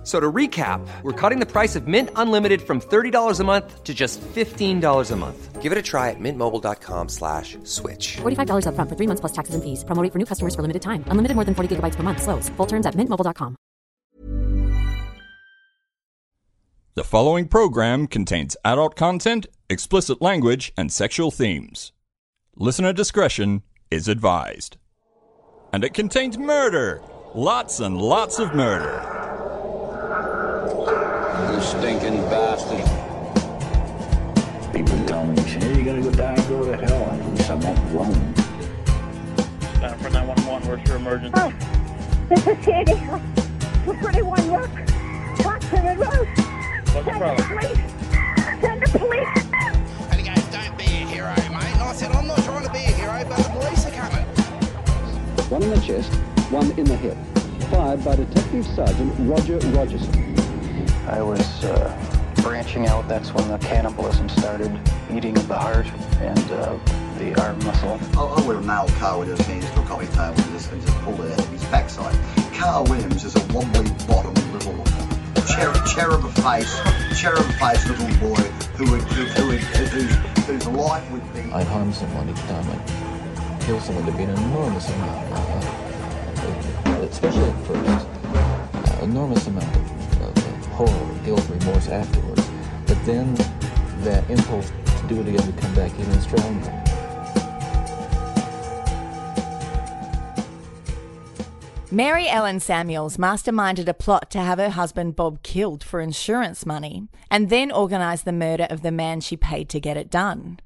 F- So to recap, we're cutting the price of Mint Unlimited from $30 a month to just $15 a month. Give it a try at mintmobile.com slash switch. $45 upfront for three months plus taxes and fees. Promo rate for new customers for limited time. Unlimited more than 40 gigabytes per month. Slows. Full terms at mintmobile.com. The following program contains adult content, explicit language, and sexual themes. Listener discretion is advised. And it contains murder! Lots and lots of murder. You stinking bastard. People tell me, hey, you're gonna go die and go to hell. And I won't run. Down for 911, where's your emergency? Oh, this is Sandy. For 31 Rook. Watson Road. What's the problem? police. Send the police. And he goes, don't be a hero, mate. And I said, I'm not trying to be a hero, but the police are coming. One in the chest, one in the hip. Fired by Detective Sergeant Roger Rogerson. I was uh, branching out. That's when the cannibalism started, eating of the heart and uh, the arm muscle. I, I would have nailed Carl with his hands to a coffee table and just, and just pulled it out of his backside. Carl Williams is a wobbly bottom little cherub, cherub face, cherub face little boy who would, who, who would, whose, whose life would be. I'd harm someone each time I'd kill someone to be an enormous amount, uh, uh, especially at first, uh, enormous amount of, of, of horror, guilt, remorse afterwards. But then that impulse to do it again would come back even stronger. Mary Ellen Samuels masterminded a plot to have her husband Bob killed for insurance money and then organised the murder of the man she paid to get it done.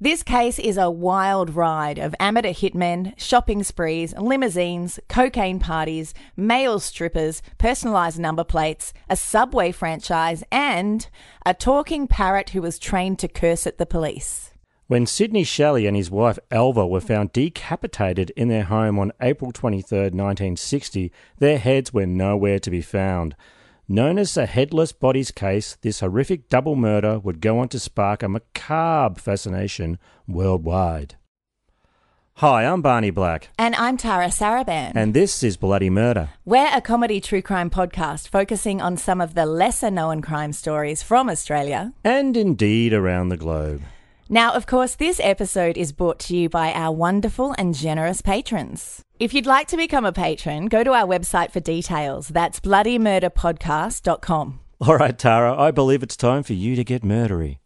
This case is a wild ride of amateur hitmen, shopping sprees, limousines, cocaine parties, male strippers, personalised number plates, a subway franchise, and a talking parrot who was trained to curse at the police. When Sidney Shelley and his wife Alva were found decapitated in their home on April 23, 1960, their heads were nowhere to be found. Known as the Headless Bodies case, this horrific double murder would go on to spark a macabre fascination worldwide. Hi, I'm Barney Black, And I'm Tara Saraban. and this is Bloody Murder. We're a comedy true crime podcast focusing on some of the lesser known crime stories from Australia. And indeed around the globe. Now, of course, this episode is brought to you by our wonderful and generous patrons. If you'd like to become a patron, go to our website for details. That's bloodymurderpodcast.com. All right, Tara, I believe it's time for you to get murdery.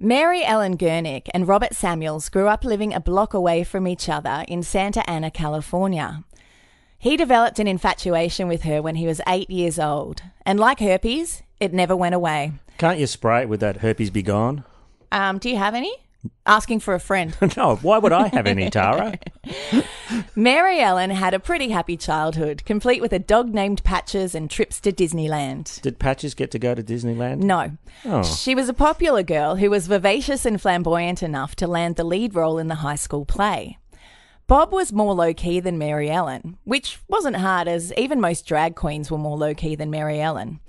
Mary Ellen Gurnick and Robert Samuels grew up living a block away from each other in Santa Ana, California. He developed an infatuation with her when he was eight years old, and like herpes, it never went away. Can't you spray it with that herpes be gone? Um, do you have any? Asking for a friend. no, why would I have any, Tara? Mary Ellen had a pretty happy childhood, complete with a dog named Patches and trips to Disneyland. Did Patches get to go to Disneyland? No. Oh. She was a popular girl who was vivacious and flamboyant enough to land the lead role in the high school play. Bob was more low key than Mary Ellen, which wasn't hard as even most drag queens were more low key than Mary Ellen.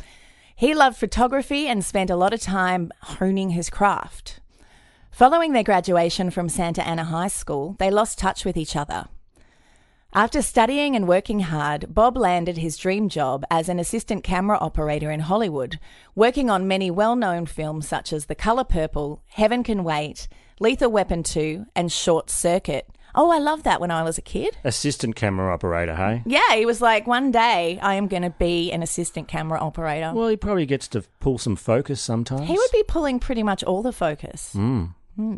He loved photography and spent a lot of time honing his craft. Following their graduation from Santa Ana High School, they lost touch with each other. After studying and working hard, Bob landed his dream job as an assistant camera operator in Hollywood, working on many well known films such as The Color Purple, Heaven Can Wait, Lethal Weapon 2, and Short Circuit. Oh, I loved that when I was a kid. Assistant camera operator, hey? Yeah, he was like, one day I am going to be an assistant camera operator. Well, he probably gets to pull some focus sometimes. he would be pulling pretty much all the focus. Mm. Hmm.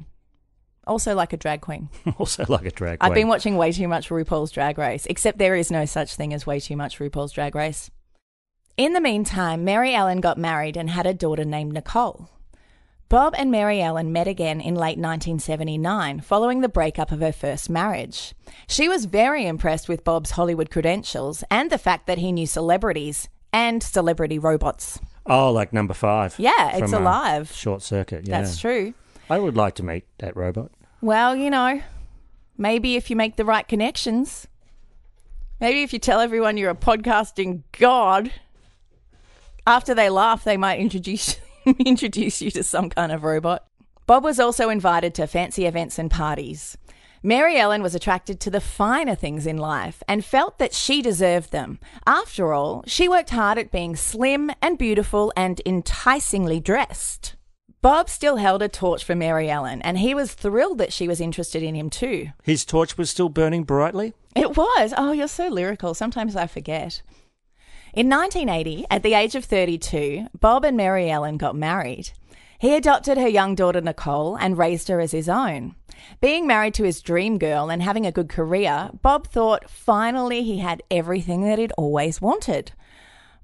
Also, like a drag queen. also like a drag queen. I've been watching way too much RuPaul's Drag Race, except there is no such thing as way too much RuPaul's Drag Race. In the meantime, Mary Ellen got married and had a daughter named Nicole. Bob and Mary Ellen met again in late 1979 following the breakup of her first marriage. She was very impressed with Bob's Hollywood credentials and the fact that he knew celebrities and celebrity robots. Oh, like number five. Yeah, it's alive. Short Circuit, yeah. That's true. I would like to meet that robot. Well, you know, maybe if you make the right connections. Maybe if you tell everyone you're a podcasting god, after they laugh, they might introduce introduce you to some kind of robot. Bob was also invited to fancy events and parties. Mary Ellen was attracted to the finer things in life and felt that she deserved them. After all, she worked hard at being slim and beautiful and enticingly dressed. Bob still held a torch for Mary Ellen, and he was thrilled that she was interested in him too. His torch was still burning brightly? It was. Oh, you're so lyrical. Sometimes I forget. In 1980, at the age of 32, Bob and Mary Ellen got married. He adopted her young daughter Nicole and raised her as his own. Being married to his dream girl and having a good career, Bob thought finally he had everything that he'd always wanted.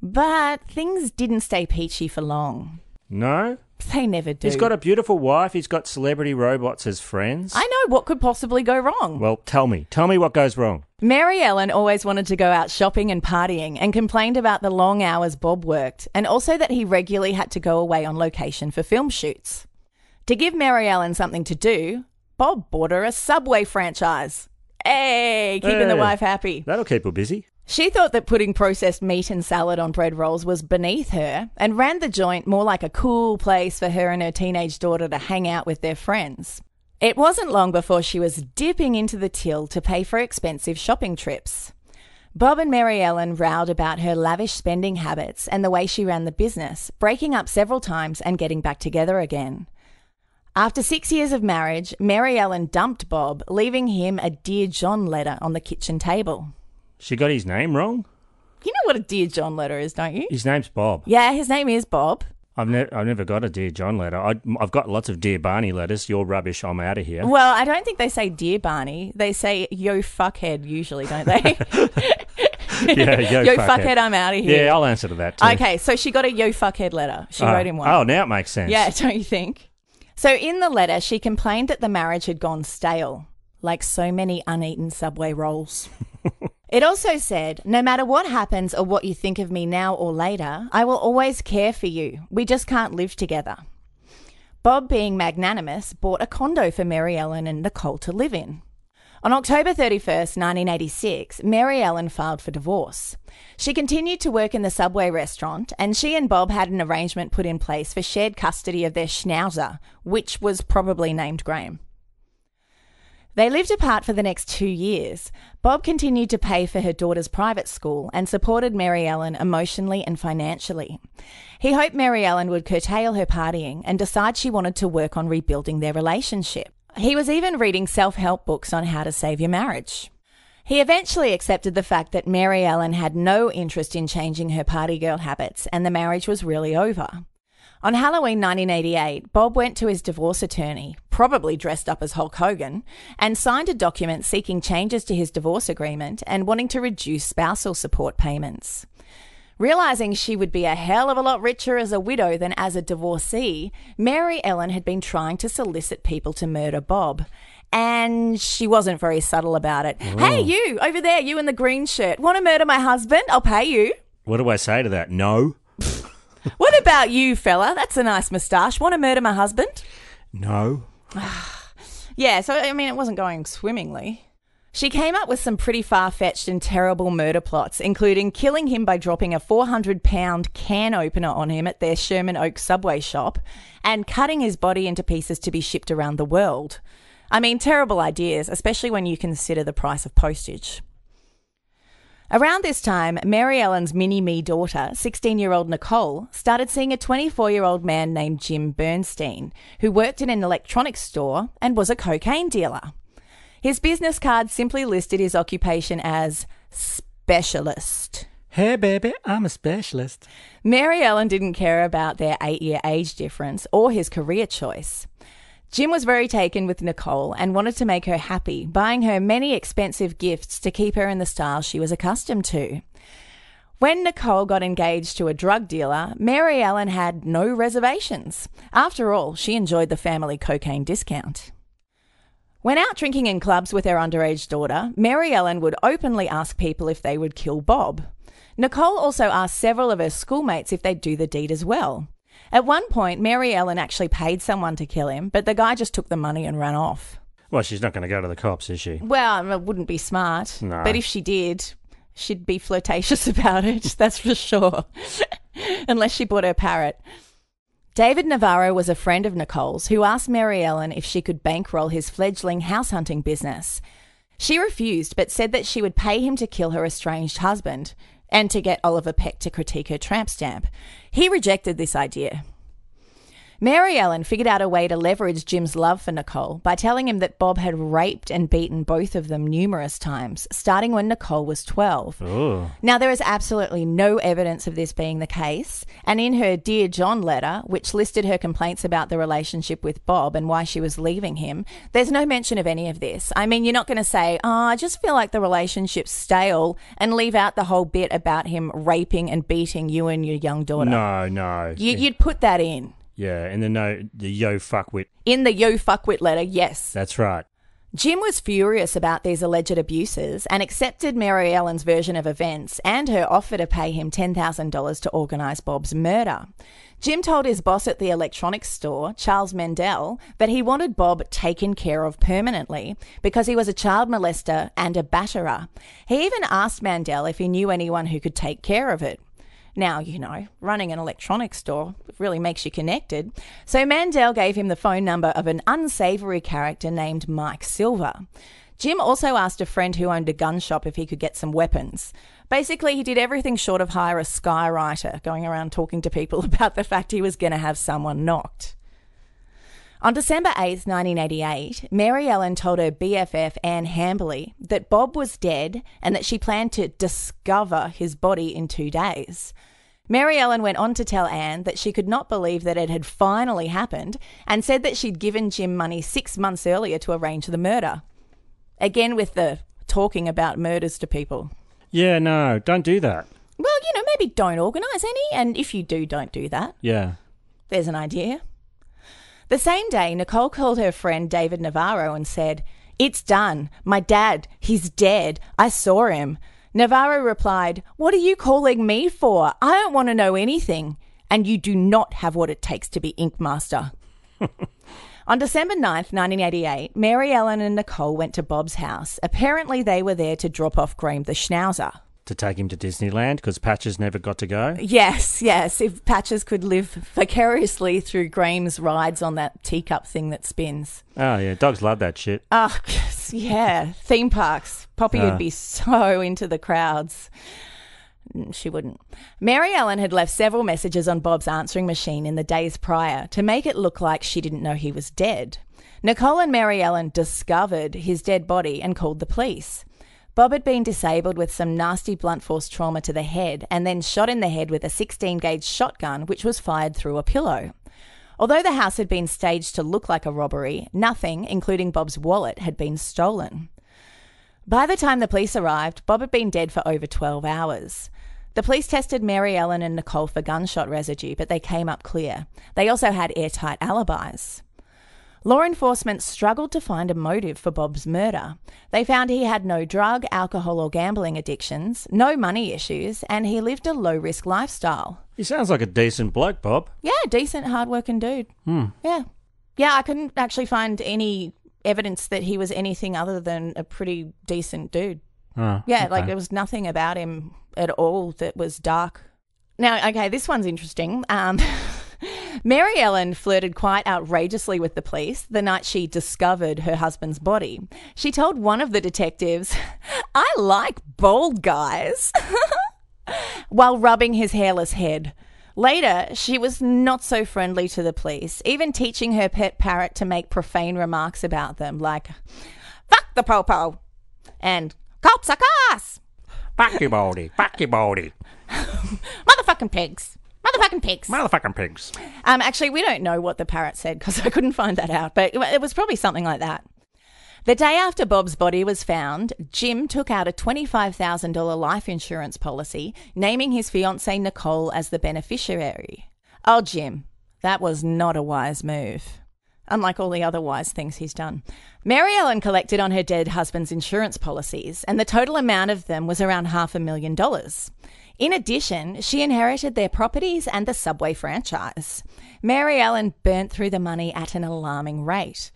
But things didn't stay peachy for long. No? They never do. He's got a beautiful wife. He's got celebrity robots as friends. I know what could possibly go wrong. Well, tell me. Tell me what goes wrong. Mary Ellen always wanted to go out shopping and partying and complained about the long hours Bob worked and also that he regularly had to go away on location for film shoots. To give Mary Ellen something to do, Bob bought her a Subway franchise. Hey, keeping the wife happy. That'll keep her busy. She thought that putting processed meat and salad on bread rolls was beneath her and ran the joint more like a cool place for her and her teenage daughter to hang out with their friends. It wasn't long before she was dipping into the till to pay for expensive shopping trips. Bob and Mary Ellen rowed about her lavish spending habits and the way she ran the business, breaking up several times and getting back together again. After six years of marriage, Mary Ellen dumped Bob, leaving him a Dear John letter on the kitchen table. She got his name wrong? You know what a Dear John letter is, don't you? His name's Bob. Yeah, his name is Bob. I've, ne- I've never got a Dear John letter. I- I've got lots of Dear Barney letters. You're rubbish. I'm out of here. Well, I don't think they say Dear Barney. They say Yo fuckhead usually, don't they? yeah, yo, Yo fuckhead. fuckhead, I'm out of here. Yeah, I'll answer to that too. Okay, so she got a Yo fuckhead letter. She Oh. wrote him one. Oh, now it makes sense. Yeah, don't you think? So in the letter, she complained that the marriage had gone stale, like so many uneaten Subway rolls. It also said, No matter what happens or what you think of me now or later, I will always care for you. We just can't live together. Bob, being magnanimous, bought a condo for Mary Ellen and Nicole to live in. On October 31st, 1986, Mary Ellen filed for divorce. She continued to work in the Subway restaurant, and she and Bob had an arrangement put in place for shared custody of their schnauzer, which was probably named Graham. They lived apart for the next two years. Bob continued to pay for her daughter's private school and supported Mary Ellen emotionally and financially. He hoped Mary Ellen would curtail her partying and decide she wanted to work on rebuilding their relationship. He was even reading self help books on how to save your marriage. He eventually accepted the fact that Mary Ellen had no interest in changing her party girl habits and the marriage was really over. On Halloween 1988, Bob went to his divorce attorney, probably dressed up as Hulk Hogan, and signed a document seeking changes to his divorce agreement and wanting to reduce spousal support payments. Realizing she would be a hell of a lot richer as a widow than as a divorcee, Mary Ellen had been trying to solicit people to murder Bob. And she wasn't very subtle about it. Oh. Hey, you, over there, you in the green shirt, want to murder my husband? I'll pay you. What do I say to that? No. What about you, fella? That's a nice moustache. Want to murder my husband? No. Yeah, so I mean, it wasn't going swimmingly. She came up with some pretty far fetched and terrible murder plots, including killing him by dropping a 400 pound can opener on him at their Sherman Oaks subway shop and cutting his body into pieces to be shipped around the world. I mean, terrible ideas, especially when you consider the price of postage. Around this time, Mary Ellen's mini me daughter, 16 year old Nicole, started seeing a 24 year old man named Jim Bernstein, who worked in an electronics store and was a cocaine dealer. His business card simply listed his occupation as specialist. Hey, baby, I'm a specialist. Mary Ellen didn't care about their eight year age difference or his career choice. Jim was very taken with Nicole and wanted to make her happy, buying her many expensive gifts to keep her in the style she was accustomed to. When Nicole got engaged to a drug dealer, Mary Ellen had no reservations. After all, she enjoyed the family cocaine discount. When out drinking in clubs with her underage daughter, Mary Ellen would openly ask people if they would kill Bob. Nicole also asked several of her schoolmates if they'd do the deed as well. At one point, Mary Ellen actually paid someone to kill him, but the guy just took the money and ran off. Well, she's not going to go to the cops, is she? Well, it wouldn't be smart. No. But if she did, she'd be flirtatious about it, that's for sure. Unless she bought her parrot. David Navarro was a friend of Nicole's who asked Mary Ellen if she could bankroll his fledgling house hunting business. She refused, but said that she would pay him to kill her estranged husband and to get Oliver Peck to critique her tramp stamp. He rejected this idea. Mary Ellen figured out a way to leverage Jim's love for Nicole by telling him that Bob had raped and beaten both of them numerous times, starting when Nicole was 12. Oh. Now, there is absolutely no evidence of this being the case, and in her Dear John letter, which listed her complaints about the relationship with Bob and why she was leaving him, there's no mention of any of this. I mean, you're not going to say, oh, I just feel like the relationship's stale, and leave out the whole bit about him raping and beating you and your young daughter. No, no. You, you'd put that in. Yeah, in the no, the yo fuckwit. In the yo fuckwit letter, yes. That's right. Jim was furious about these alleged abuses and accepted Mary Ellen's version of events and her offer to pay him $10,000 to organise Bob's murder. Jim told his boss at the electronics store, Charles Mendel, that he wanted Bob taken care of permanently because he was a child molester and a batterer. He even asked Mandel if he knew anyone who could take care of it. Now, you know, running an electronics store really makes you connected. So Mandel gave him the phone number of an unsavory character named Mike Silver. Jim also asked a friend who owned a gun shop if he could get some weapons. Basically, he did everything short of hire a skywriter, going around talking to people about the fact he was going to have someone knocked. On December 8th, 1988, Mary Ellen told her BFF Anne Hamberley that Bob was dead and that she planned to discover his body in two days. Mary Ellen went on to tell Anne that she could not believe that it had finally happened and said that she'd given Jim money six months earlier to arrange the murder. Again, with the talking about murders to people. Yeah, no, don't do that. Well, you know, maybe don't organise any, and if you do, don't do that. Yeah. There's an idea. The same day, Nicole called her friend David Navarro and said, It's done. My dad, he's dead. I saw him. Navarro replied, What are you calling me for? I don't want to know anything. And you do not have what it takes to be Ink Master. On December 9th, 1988, Mary Ellen and Nicole went to Bob's house. Apparently, they were there to drop off Graham the Schnauzer. To take him to Disneyland because Patches never got to go. Yes, yes. If Patches could live vicariously through Graham's rides on that teacup thing that spins. Oh, yeah, dogs love that shit. Oh, yeah. Theme parks. Poppy Ah. would be so into the crowds. Mm, She wouldn't. Mary Ellen had left several messages on Bob's answering machine in the days prior to make it look like she didn't know he was dead. Nicole and Mary Ellen discovered his dead body and called the police. Bob had been disabled with some nasty blunt force trauma to the head and then shot in the head with a 16 gauge shotgun, which was fired through a pillow. Although the house had been staged to look like a robbery, nothing, including Bob's wallet, had been stolen. By the time the police arrived, Bob had been dead for over 12 hours. The police tested Mary Ellen and Nicole for gunshot residue, but they came up clear. They also had airtight alibis. Law enforcement struggled to find a motive for Bob's murder. They found he had no drug, alcohol, or gambling addictions, no money issues, and he lived a low risk lifestyle. He sounds like a decent bloke, Bob. Yeah, decent, hardworking dude. Hmm. Yeah. Yeah, I couldn't actually find any evidence that he was anything other than a pretty decent dude. Oh, Yeah, like there was nothing about him at all that was dark. Now, okay, this one's interesting. Um, Mary Ellen flirted quite outrageously with the police the night she discovered her husband's body. She told one of the detectives, I like bald guys, while rubbing his hairless head. Later, she was not so friendly to the police, even teaching her pet parrot to make profane remarks about them, like, fuck the popo, and cops are cars, Backy baldy, backy baldy. motherfucking pigs, motherfucking pigs. Motherfucking pigs. Um, actually, we don't know what the parrot said because I couldn't find that out, but it was probably something like that. The day after Bob's body was found, Jim took out a $25,000 life insurance policy, naming his fiancee Nicole as the beneficiary. Oh, Jim, that was not a wise move. Unlike all the other wise things he's done. Mary Ellen collected on her dead husband's insurance policies, and the total amount of them was around half a million dollars. In addition, she inherited their properties and the Subway franchise. Mary Ellen burnt through the money at an alarming rate.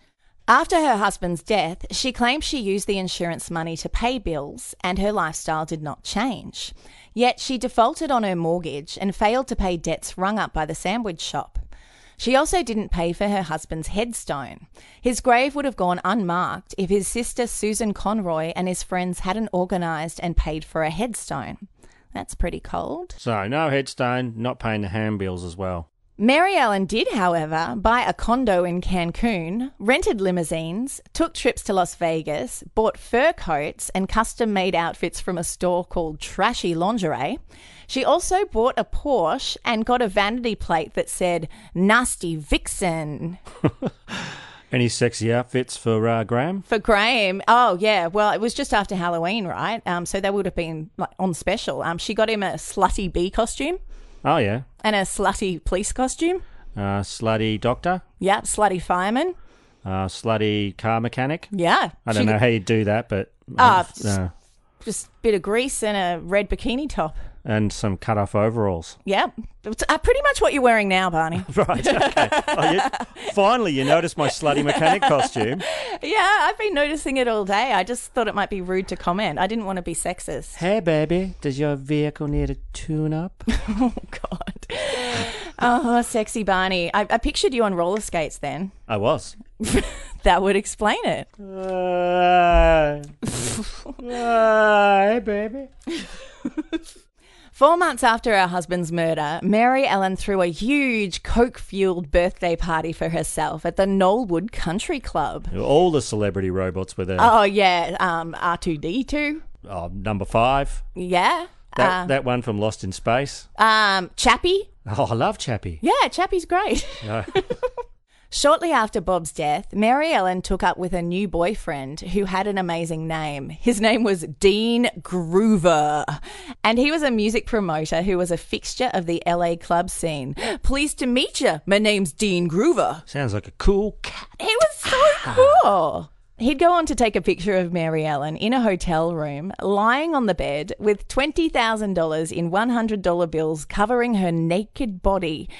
After her husband's death, she claimed she used the insurance money to pay bills and her lifestyle did not change. Yet she defaulted on her mortgage and failed to pay debts rung up by the sandwich shop. She also didn't pay for her husband's headstone. His grave would have gone unmarked if his sister Susan Conroy and his friends hadn't organised and paid for a headstone. That's pretty cold. So, no headstone, not paying the hand bills as well. Mary Ellen did, however, buy a condo in Cancun, rented limousines, took trips to Las Vegas, bought fur coats and custom made outfits from a store called Trashy Lingerie. She also bought a Porsche and got a vanity plate that said Nasty Vixen. Any sexy outfits for uh, Graham? For Graham, oh yeah, well it was just after Halloween, right? Um, so they would have been like on special. Um, she got him a slutty bee costume Oh, yeah. and a slutty police costume. Uh, slutty doctor, Yep, slutty fireman. uh, slutty car mechanic. Yeah, I don't She- know how you do that, but. Ah, uh, Just a bit of grease and a red bikini top. And some cut off overalls. Yep, it's uh, pretty much what you're wearing now, Barney. Right, okay. Oh, you, finally, you noticed my slutty mechanic costume. yeah, I've been noticing it all day. I just thought it might be rude to comment. I didn't want to be sexist. Hey, baby, does your vehicle need a tune up? oh, God. Oh, sexy Barney. I, I pictured you on roller skates then. I was. That would explain it. Uh, uh, hey, baby. Four months after her husband's murder, Mary Ellen threw a huge coke fueled birthday party for herself at the Knollwood Country Club. All the celebrity robots were there. Oh, yeah. Um, R2D2. Oh, number five. Yeah. That, Uh, that one from Lost in Space. um, Chappie. Oh, I love Chappie. Yeah, Chappie's great. Uh, Shortly after Bob's death, Mary Ellen took up with a new boyfriend who had an amazing name. His name was Dean Groover, and he was a music promoter who was a fixture of the LA club scene. Pleased to meet you. My name's Dean Groover. sounds like a cool cat. He was so ah. cool. He'd go on to take a picture of Mary Ellen in a hotel room, lying on the bed with $20,000 in $100 bills covering her naked body,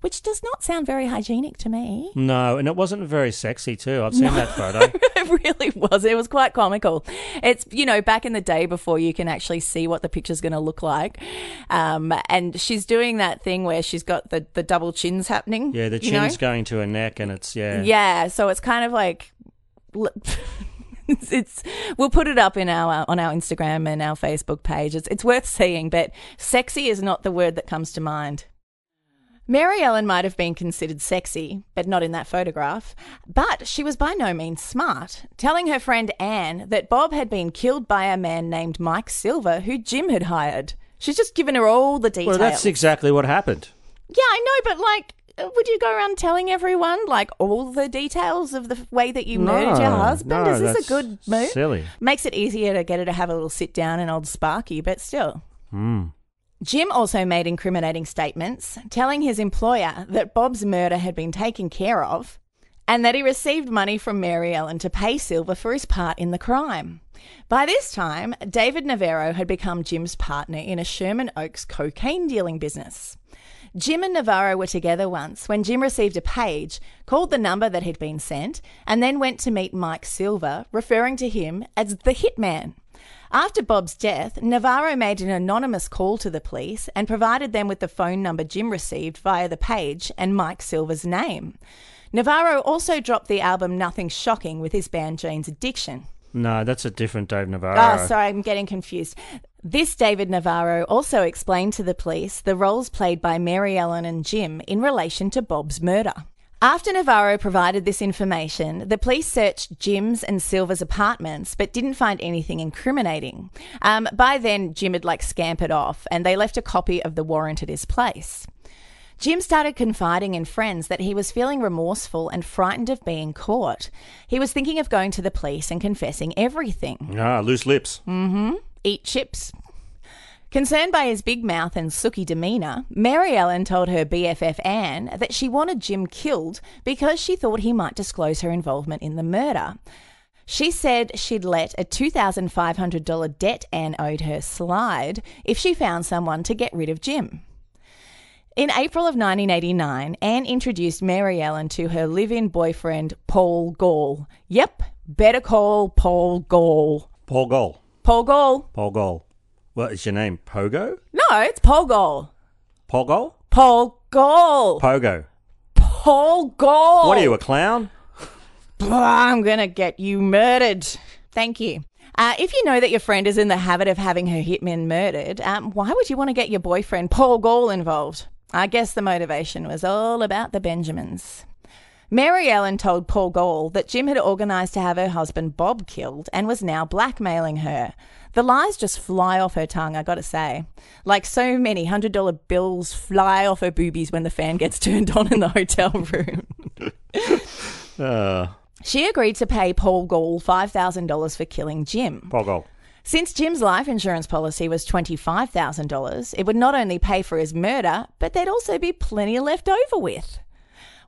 which does not sound very hygienic to me. No, and it wasn't very sexy, too. I've seen that photo. it really was. It was quite comical. It's, you know, back in the day before you can actually see what the picture's going to look like. Um, and she's doing that thing where she's got the, the double chins happening. Yeah, the you know? chin's going to her neck, and it's, yeah. Yeah, so it's kind of like it's, it's we'll put it up in our on our Instagram and our Facebook page. It's it's worth seeing, but sexy is not the word that comes to mind. Mary Ellen might have been considered sexy, but not in that photograph. But she was by no means smart, telling her friend Anne that Bob had been killed by a man named Mike Silver who Jim had hired. She's just given her all the details. Well, that's exactly what happened. Yeah, I know, but like, would you go around telling everyone like all the details of the way that you murdered your husband? no, Is this a good move? silly. Makes it easier to get her to have a little sit down and old Sparky, but still. Mm. Jim also made incriminating statements, telling his employer that Bob's murder had been taken care of and that he received money from Mary Ellen to pay Silver for his part in the crime. By this time, David Navarro had become Jim's partner in a Sherman Oaks cocaine dealing business. Jim and Navarro were together once when Jim received a page, called the number that had been sent, and then went to meet Mike Silver, referring to him as the hitman. After Bob's death, Navarro made an anonymous call to the police and provided them with the phone number Jim received via the page and Mike Silver's name. Navarro also dropped the album Nothing Shocking with his band Jane's Addiction. No, that's a different Dave Navarro. Oh, sorry, I'm getting confused. This David Navarro also explained to the police the roles played by Mary Ellen and Jim in relation to Bob's murder. After Navarro provided this information, the police searched Jim's and Silver's apartments but didn't find anything incriminating. Um, by then, Jim had like scampered off and they left a copy of the warrant at his place. Jim started confiding in friends that he was feeling remorseful and frightened of being caught. He was thinking of going to the police and confessing everything. Ah, loose lips. Mm-hmm. Eat chips. Concerned by his big mouth and sooky demeanour, Mary Ellen told her BFF Anne that she wanted Jim killed because she thought he might disclose her involvement in the murder. She said she'd let a $2,500 debt Anne owed her slide if she found someone to get rid of Jim. In April of 1989, Anne introduced Mary Ellen to her live in boyfriend, Paul Gall. Yep, better call Paul Gall. Paul Gall. Paul Gall. Paul Gall. What is your name? Pogo? No, it's Pogol. Pogol? Pogol. Gall? Paul Pogo. Paul Gall. What are you, a clown? I'm going to get you murdered. Thank you. Uh, if you know that your friend is in the habit of having her hitmen murdered, um, why would you want to get your boyfriend, Paul Gall, involved? I guess the motivation was all about the Benjamins. Mary Ellen told Paul Gall that Jim had organised to have her husband Bob killed and was now blackmailing her. The lies just fly off her tongue, I gotta say. Like so many hundred dollar bills fly off her boobies when the fan gets turned on in the hotel room. Uh, She agreed to pay Paul Gall $5,000 for killing Jim. Paul Gall. Since Jim's life insurance policy was $25,000, it would not only pay for his murder, but there'd also be plenty left over with.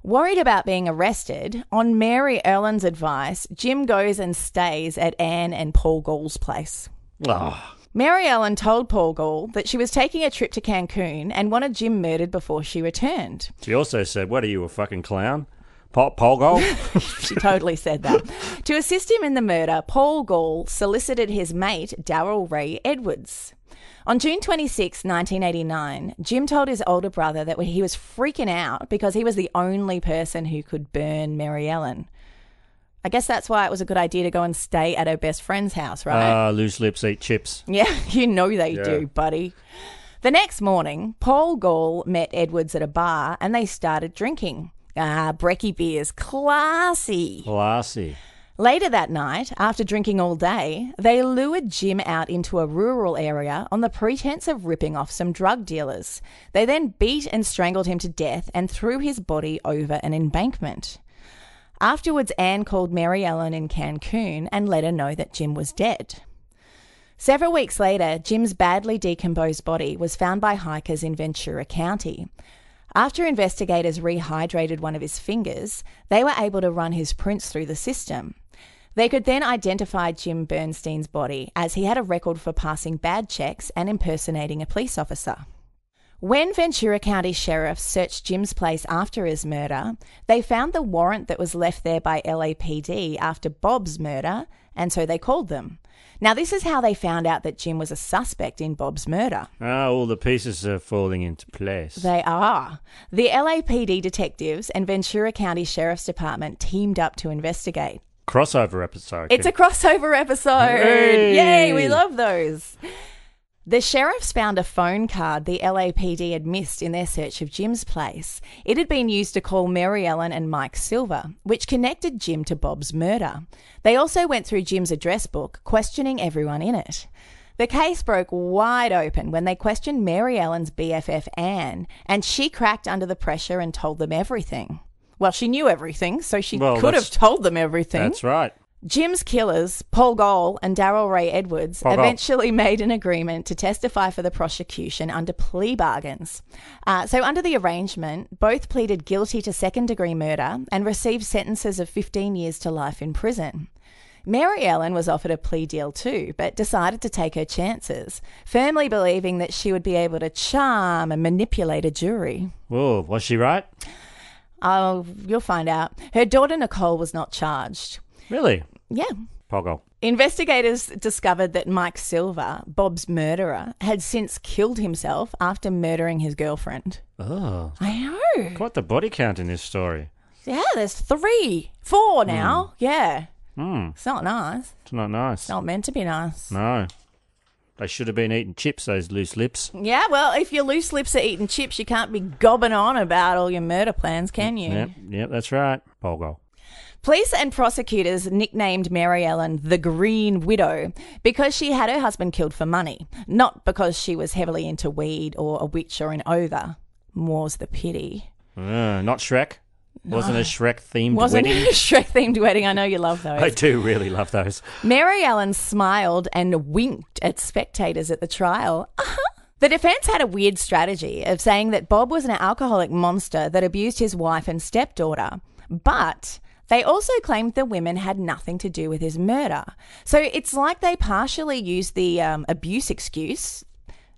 Worried about being arrested, on Mary Ellen's advice, Jim goes and stays at Anne and Paul Gall's place. Ah. Mary Ellen told Paul Gall that she was taking a trip to Cancun and wanted Jim murdered before she returned. She also said, What are you, a fucking clown? Paul, Paul Gall? she totally said that. to assist him in the murder, Paul Gall solicited his mate, Darrell Ray Edwards. On June 26, 1989, Jim told his older brother that he was freaking out because he was the only person who could burn Mary Ellen. I guess that's why it was a good idea to go and stay at her best friend's house, right? Ah, loose lips eat chips. Yeah, you know they Yeah. do, buddy. The next morning, Paul Gall met Edwards at a bar and they started drinking. Ah, brekkie beers, classy. Classy. Later that night, after drinking all day, they lured Jim out into a rural area on the pretense of ripping off some drug dealers. They then beat and strangled him to death and threw his body over an embankment. Afterwards, Anne called Mary Ellen in Cancun and let her know that Jim was dead. Several weeks later, Jim's badly decomposed body was found by hikers in Ventura County. After investigators rehydrated one of his fingers, they were able to run his prints through the system. They could then identify Jim Bernstein's body as he had a record for passing bad checks and impersonating a police officer. When Ventura County sheriffs searched Jim's place after his murder, they found the warrant that was left there by LAPD after Bob's murder, and so they called them. Now, this is how they found out that Jim was a suspect in Bob's murder. Ah, all the pieces are falling into place. They are. The LAPD detectives and Ventura County Sheriff's Department teamed up to investigate. Crossover episode. It's a crossover episode. Hey! Yay, we love those. The sheriffs found a phone card the LAPD had missed in their search of Jim's place. It had been used to call Mary Ellen and Mike Silver, which connected Jim to Bob's murder. They also went through Jim's address book, questioning everyone in it. The case broke wide open when they questioned Mary Ellen's BFF Anne, and she cracked under the pressure and told them everything. Well, she knew everything, so she Well, could have that's- told them everything. That's right. Jim's killers, Paul Gall and Darrell Ray Edwards, Paul eventually made an agreement to testify for the prosecution under plea bargains. Uh, so, under the arrangement, both pleaded guilty to second degree murder and received sentences of 15 years to life in prison. Mary Ellen was offered a plea deal too, but decided to take her chances, firmly believing that she would be able to charm and manipulate a jury. Whoa, was she right? Oh, you'll find out. Her daughter Nicole was not charged. Really? Yeah, Poggle. Investigators discovered that Mike Silver, Bob's murderer, had since killed himself after murdering his girlfriend. Oh. I know. Quite the body count in this story. Yeah, there's three, four now. Yeah, Hmm. it's not nice. It's not nice. Not meant to be nice. No. They should have been eating chips, those loose lips. Yeah, well, if your loose lips are eating chips, you can't be gobbing on about all your murder plans, can you? Yep, yep, that's right. Poggle. Police and prosecutors nicknamed Mary Ellen the Green Widow because she had her husband killed for money, not because she was heavily into weed or a witch or an ogre. More's the pity. Uh, not Shrek. Wasn't a Shrek themed Wasn't wedding. a Shrek themed wedding? I know you love those. I do really love those. Mary Ellen smiled and winked at spectators at the trial. Uh-huh. The defense had a weird strategy of saying that Bob was an alcoholic monster that abused his wife and stepdaughter, but they also claimed the women had nothing to do with his murder. So it's like they partially used the um, abuse excuse,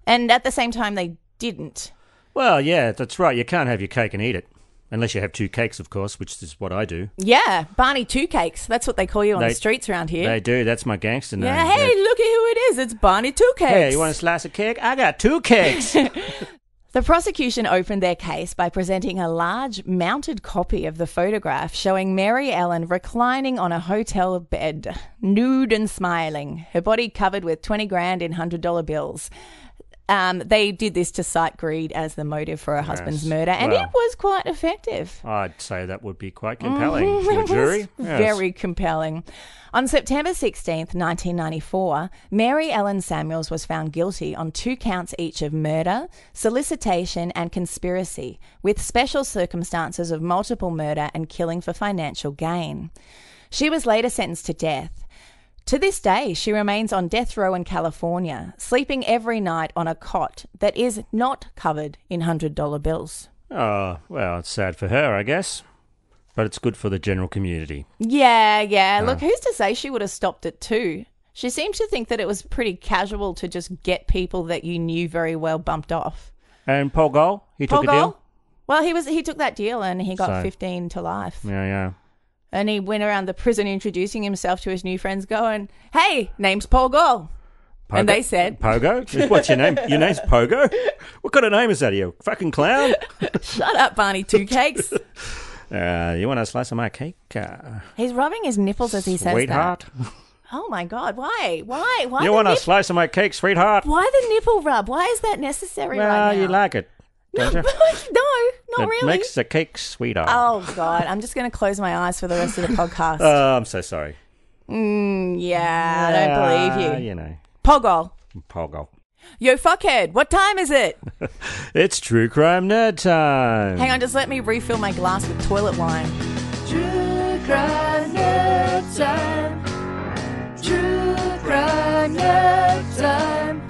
and at the same time, they didn't. Well, yeah, that's right. You can't have your cake and eat it. Unless you have two cakes, of course, which is what I do. Yeah, Barney Two Cakes. That's what they call you on They- the streets around here. They do. That's my gangster name. yeah, hey, look at who it is. It's Barney Two Cakes. Hey, you want a slice of cake? I got two cakes. The prosecution opened their case by presenting a large mounted copy of the photograph showing Mary Ellen reclining on a hotel bed, nude and smiling, her body covered with 20 grand in $100 bills. Um, they did this to cite greed as the motive for her husband's murder, and Well. it was quite effective. I'd say that would be quite compelling Mhm. to a jury. Yes. Very compelling. On September 16th, 1994, Mary Ellen Samuels was found guilty on two counts each of murder, solicitation, and conspiracy, with special circumstances of multiple murder and killing for financial gain. She was later sentenced to death. To this day, she remains on death row in California, sleeping every night on a cot that is not covered in $100 bills. Oh, well, it's sad for her, I guess. But it's good for the general community. Yeah, yeah. Look, who's to say she would have stopped it too? She seemed to think that it was pretty casual to just get people that you knew very well bumped off. And Paul Gol, he took Paul a deal? Well, he was he took that deal and he got So- 15 to life. Yeah, yeah. And he went around the prison introducing himself to his new friends going, "Hey, name's Paul Gol." And they said, Pogo? What's your name? Your name's Pogo? What kind of name is that? Are you fucking clown? "Shut up, Barney Two Cakes." Uh, you want a slice of my cake? Uh, He's rubbing his nipples as he says sweetheart? that. Oh my god, why? Why? Why you want a slice of my cake, sweetheart? Why the nipple rub? Why is that necessary Well, right now? you like it, don't you? no, not it really. makes the cake sweeter. Oh God, I'm just going to close my eyes for the rest of the podcast. Oh, I'm so sorry. mm, yeah, I don't believe you. You know, Pogol, Pogo. yo fuckhead, what time is it? It's true crime nerd time. Hang on, just let me refill my glass with toilet wine. True crime nerd time. True crime nerd time.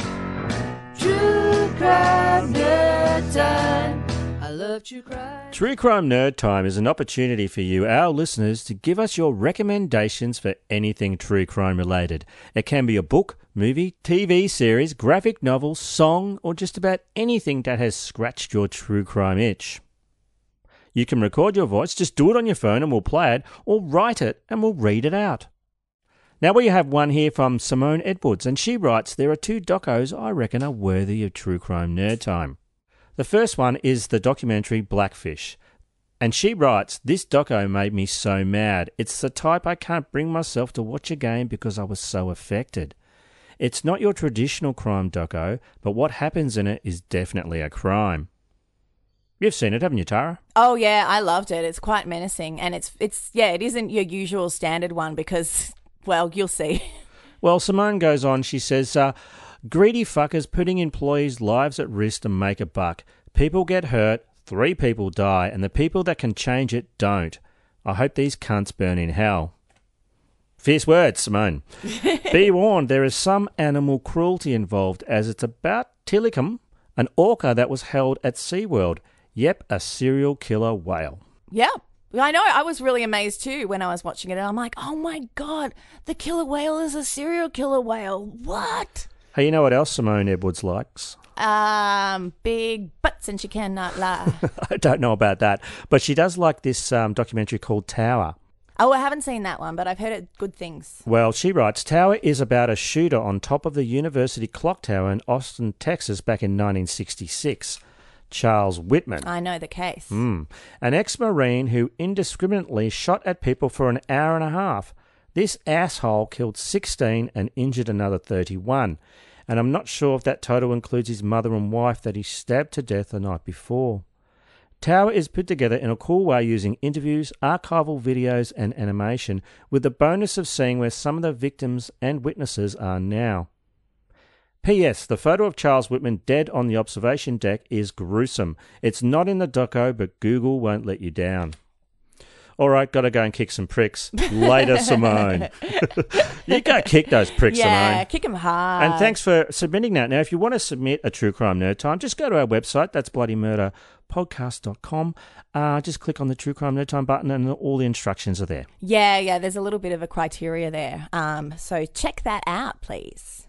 True crime nerd time. I love true crime. True Crime Nerd Time is an opportunity for you, our listeners, to give us your recommendations for anything true crime related. It can be a book, movie, TV series, graphic novel, song, or just about anything that has scratched your true crime itch. You can record your voice, just do it on your phone and we'll play it, or write it and we'll read it out. Now we have one here from Simone Edwards, and she writes there are two docos I reckon are worthy of True Crime Nerd Time. The first one is the documentary Blackfish. And she writes, This doco made me so mad. It's the type I can't bring myself to watch again because I was so affected. It's not your traditional crime doco, but what happens in it is definitely a crime. You've seen it, haven't you, Tara? Oh yeah, I loved it. It's quite menacing, and it's it's yeah, it isn't your usual standard one because well, you'll see. Well, Simone goes on, she says, uh, greedy fuckers putting employees' lives at risk to make a buck. People get hurt, three people die, and the people that can change it don't. I hope these cunts burn in hell. Fierce words, Simone. Be warned, there is some animal cruelty involved, as it's about Tilikum, an orca that was held at SeaWorld. Yep, a serial killer whale. Yeah. I know. I was really amazed too when I was watching it. I'm like, oh my God, the killer whale is a serial killer whale. What? Hey, you know what else Simone Edwards likes? Um, big butts and she cannot lie. I don't know about that, but she does like this um, documentary called Tower. oh, I haven't seen that one, but I've heard it good things. Well, she writes Tower is about a shooter on top of the University Clock Tower in Austin, Texas, back in 1966. Charles Whitman. I know the case. Hmm. An ex Marine who indiscriminately shot at people for an hour and a half. This asshole killed 16 and injured another 31. And I'm not sure if that total includes his mother and wife that he stabbed to death the night before. Tower is put together in a cool way using interviews, archival videos, and animation, with the bonus of seeing where some of the victims and witnesses are now. P.S. The photo of Charles Whitman dead on the observation deck is gruesome. It's not in the doco, but Google won't let you down. All right, gotta go and kick some pricks. Later, Simone. you go kick those pricks, yeah, Simone. kick them hard. And thanks for submitting that. Now, if you want to submit a True Crime Nerd Time, just go to our website. That's bloodymurderpodcast.com. Uh, just click on the True Crime Nerd Time button and all the instructions are there. Yeah, yeah. There's a little bit of a criteria there. Um, so check that out, please.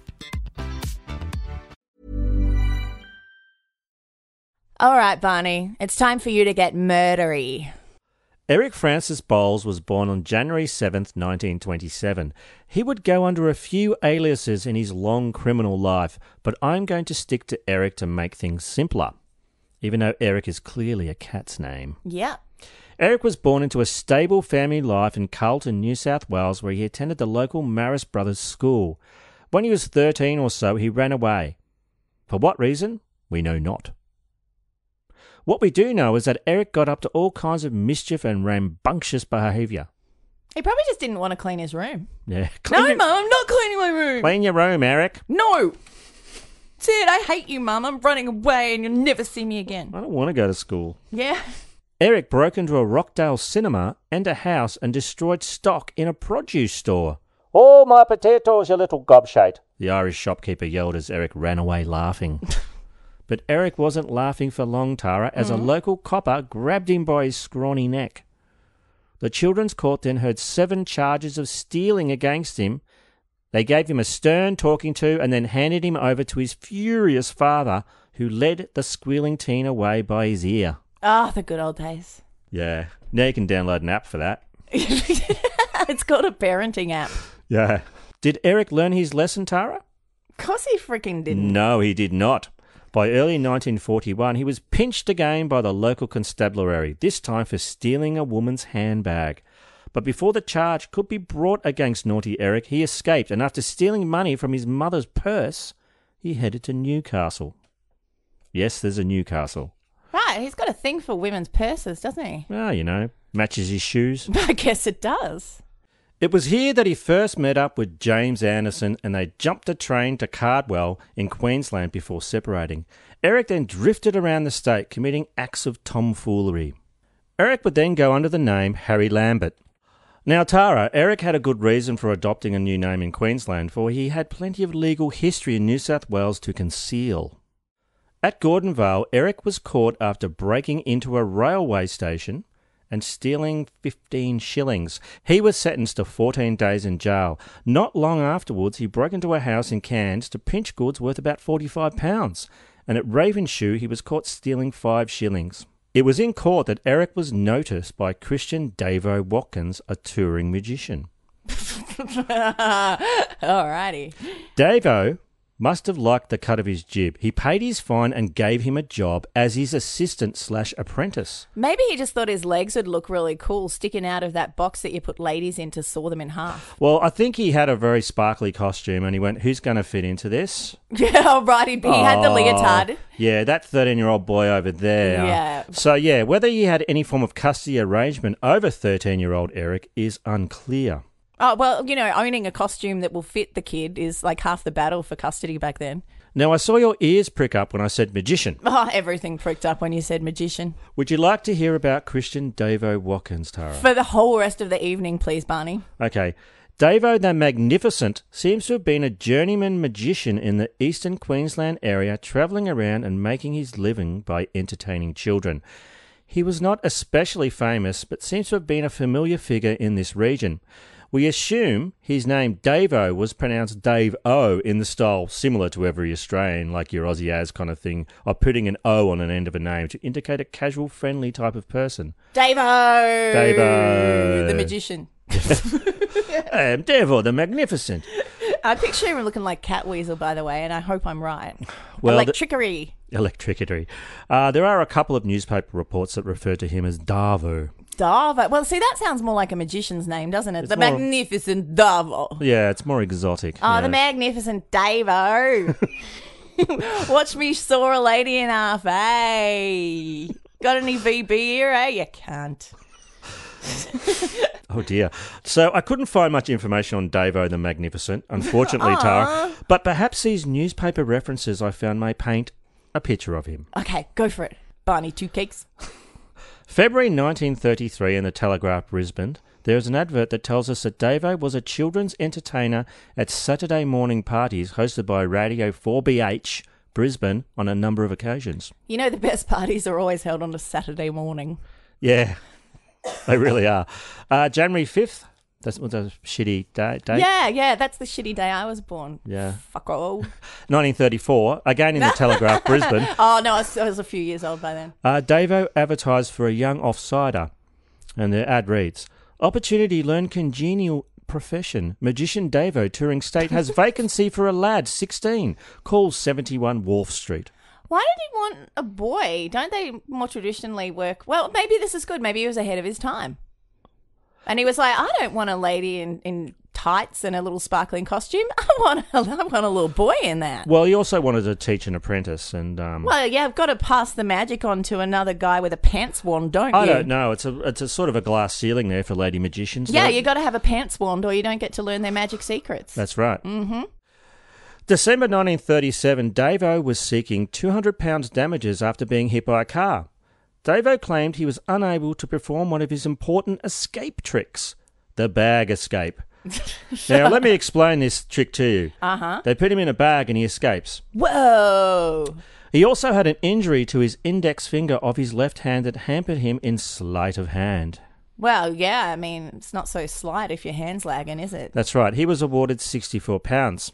All right, Barney, it's time for you to get murdery. Eric Francis Bowles was born on January 7th, 1927. He would go under a few aliases in his long criminal life, but I'm going to stick to Eric to make things simpler, even though Eric is clearly a cat's name. Yeah. Eric was born into a stable family life in Carlton, New South Wales, where he attended the local Marist Brothers School. When he was 13 or so, he ran away. For what reason? We know not. What we do know is that Eric got up to all kinds of mischief and rambunctious behaviour. He probably just didn't want to clean his room. Yeah. No, Clean, Mum, I'm not cleaning my room. clean your room, Eric. No. That's it. I hate you, Mum. I'm running away and you'll never see me again. I don't want to go to school. Yeah. Eric broke into a Rockdale cinema and a house and destroyed stock in a produce store. All my potatoes, you little gobshite, the Irish shopkeeper yelled as Eric ran away laughing. but Eric wasn't laughing for long, Tara, as a local copper grabbed him by his scrawny neck. The Children's Court then heard seven charges of stealing against him. They gave him a stern talking to and then handed him over to his furious father, who led the squealing teen away by his ear. Ah, the good old days. Yeah. Now you can download an app for that. it's called a parenting app. Yeah. Did Eric learn his lesson, Tara? Of course he freaking didn't. No, he did not. By early 1941, he was pinched again by the local constabulary, this time for stealing a woman's handbag. But before the charge could be brought against naughty Eric, he escaped, and after stealing money from his mother's purse, he headed to Newcastle. Yes, there's a Newcastle. Right, he's got a thing for women's purses, doesn't he? Ah, you know, matches his shoes. I guess it does. It was here that he first met up with James Anderson and they jumped a train to Cardwell in Queensland before separating. Eric then drifted around the state committing acts of tomfoolery. Eric would then go under the name Harry Lambert. Now, Tara, Eric had a good reason for adopting a new name in Queensland, for he had plenty of legal history in New South Wales to conceal. At Gordonvale, Eric was caught after breaking into a railway station and stealing 15 shillings. He was sentenced to 14 days in jail. Not long afterwards, he broke into a house in Cairns to pinch goods worth about 45 pounds. And at Ravenshoe, he was caught stealing 5 shillings. It was in court that Eric was noticed by Christian Davo Watkins, a touring magician. Alrighty. Davo must have liked the cut of his jib. He paid his fine and gave him a job as his assistant slash apprentice. Maybe he just thought his legs would look really cool sticking out of that box that you put ladies in to saw them in half. Well, I think he had a very sparkly costume and he went, Who's going to fit into this? Yeah, right. He, he had the Oh, leotard. Yeah, that 13 year old boy over there. Yeah. So, yeah, whether he had any form of custody arrangement over 13 year old Eric is unclear. Oh, well, you know, owning a costume that will fit the kid is like half the battle for custody back then. Now, I saw your ears prick up when I said magician. Oh, everything pricked up when you said magician. Would you like to hear about Christian Davo Watkins, Tara? For the whole rest of the evening, please, Barney. Okay. Davo the Magnificent seems to have been a journeyman magician in the eastern Queensland area, travelling around and making his living by entertaining children. He was not especially famous, but seems to have been a familiar figure in this region. We assume his name Davo was pronounced Dave O in the style similar to every Australian, like your Aussie as kind of thing, of putting an O on an end of a name to indicate a casual, friendly type of person. Davo! Davo. The magician. I am Davo the Magnificent. I picture him looking like Catweasel, by the way, and I hope I'm right. Well, like the- Electricity. Uh, there are a couple of newspaper reports that refer to him as Davo. Davo. Well, see, that sounds more like a magician's name, doesn't it? It's the more- magnificent Davo. Yeah, it's more exotic. Oh, yeah. the magnificent Davo. Watch me saw a lady in half, hey. Got any VB here, eh? You can't. Oh dear. So I couldn't find much information on Davo the Magnificent, unfortunately, Tara. But perhaps these newspaper references I found may paint a picture of him. Okay, go for it. Barney two cakes. February 1933 in the Telegraph, Brisbane, there is an advert that tells us that Davo was a children's entertainer at Saturday morning parties hosted by Radio 4BH Brisbane on a number of occasions. You know the best parties are always held on a Saturday morning. Yeah, they really are. Uh, January 5th, that was a shitty day. date. Yeah, yeah, that's the shitty day I was born. Yeah. Fuck all. 1934, again in the Telegraph, Brisbane. Oh no, I was, I was a few years old by then. Uh, Davo advertised for a young offsider, and the ad reads: "Opportunity learn congenial profession. Magician Davo touring state has vacancy for a lad, 16. Calls 71 Wharf Street." Why did he want a boy? Don't they more traditionally work? Well, maybe this is good. Maybe he was ahead of his time. And he was like, I don't want a lady in, in tights and a little sparkling costume. I want a, I want a little boy in that. Well, he also wanted to teach an apprentice, and um, Well, yeah, I've got to pass the magic on to another guy with a pants wand, don't I you? don't know. It's a it's a sort of a glass ceiling there for lady magicians. Yeah, though. you got to have a pants wand, or you don't get to learn their magic secrets. That's right. Mm-hmm. December 1937, Davo was seeking £200 damages after being hit by a car. Davo claimed he was unable to perform one of his important escape tricks, the bag escape. now, let me explain this trick to you. Uh huh. They put him in a bag and he escapes. Whoa. He also had an injury to his index finger of his left hand that hampered him in sleight of hand. Well, yeah, I mean, it's not so slight if your hand's lagging, is it? That's right, he was awarded £64.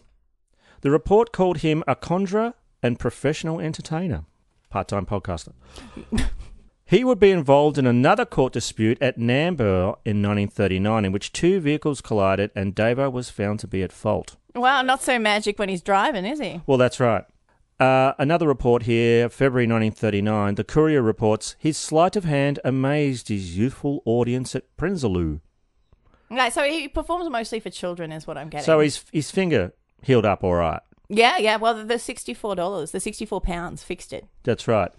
The report called him a conjurer and professional entertainer, part time podcaster. he would be involved in another court dispute at Nambour in 1939, in which two vehicles collided and Davo was found to be at fault. Well, not so magic when he's driving, is he? Well, that's right. Uh, another report here, February 1939. The Courier reports his sleight of hand amazed his youthful audience at Prinsloo. Okay, so he performs mostly for children, is what I'm getting. So his his finger healed up all right. yeah, yeah. Well, the sixty-four dollars, the sixty-four pounds, fixed it. That's right.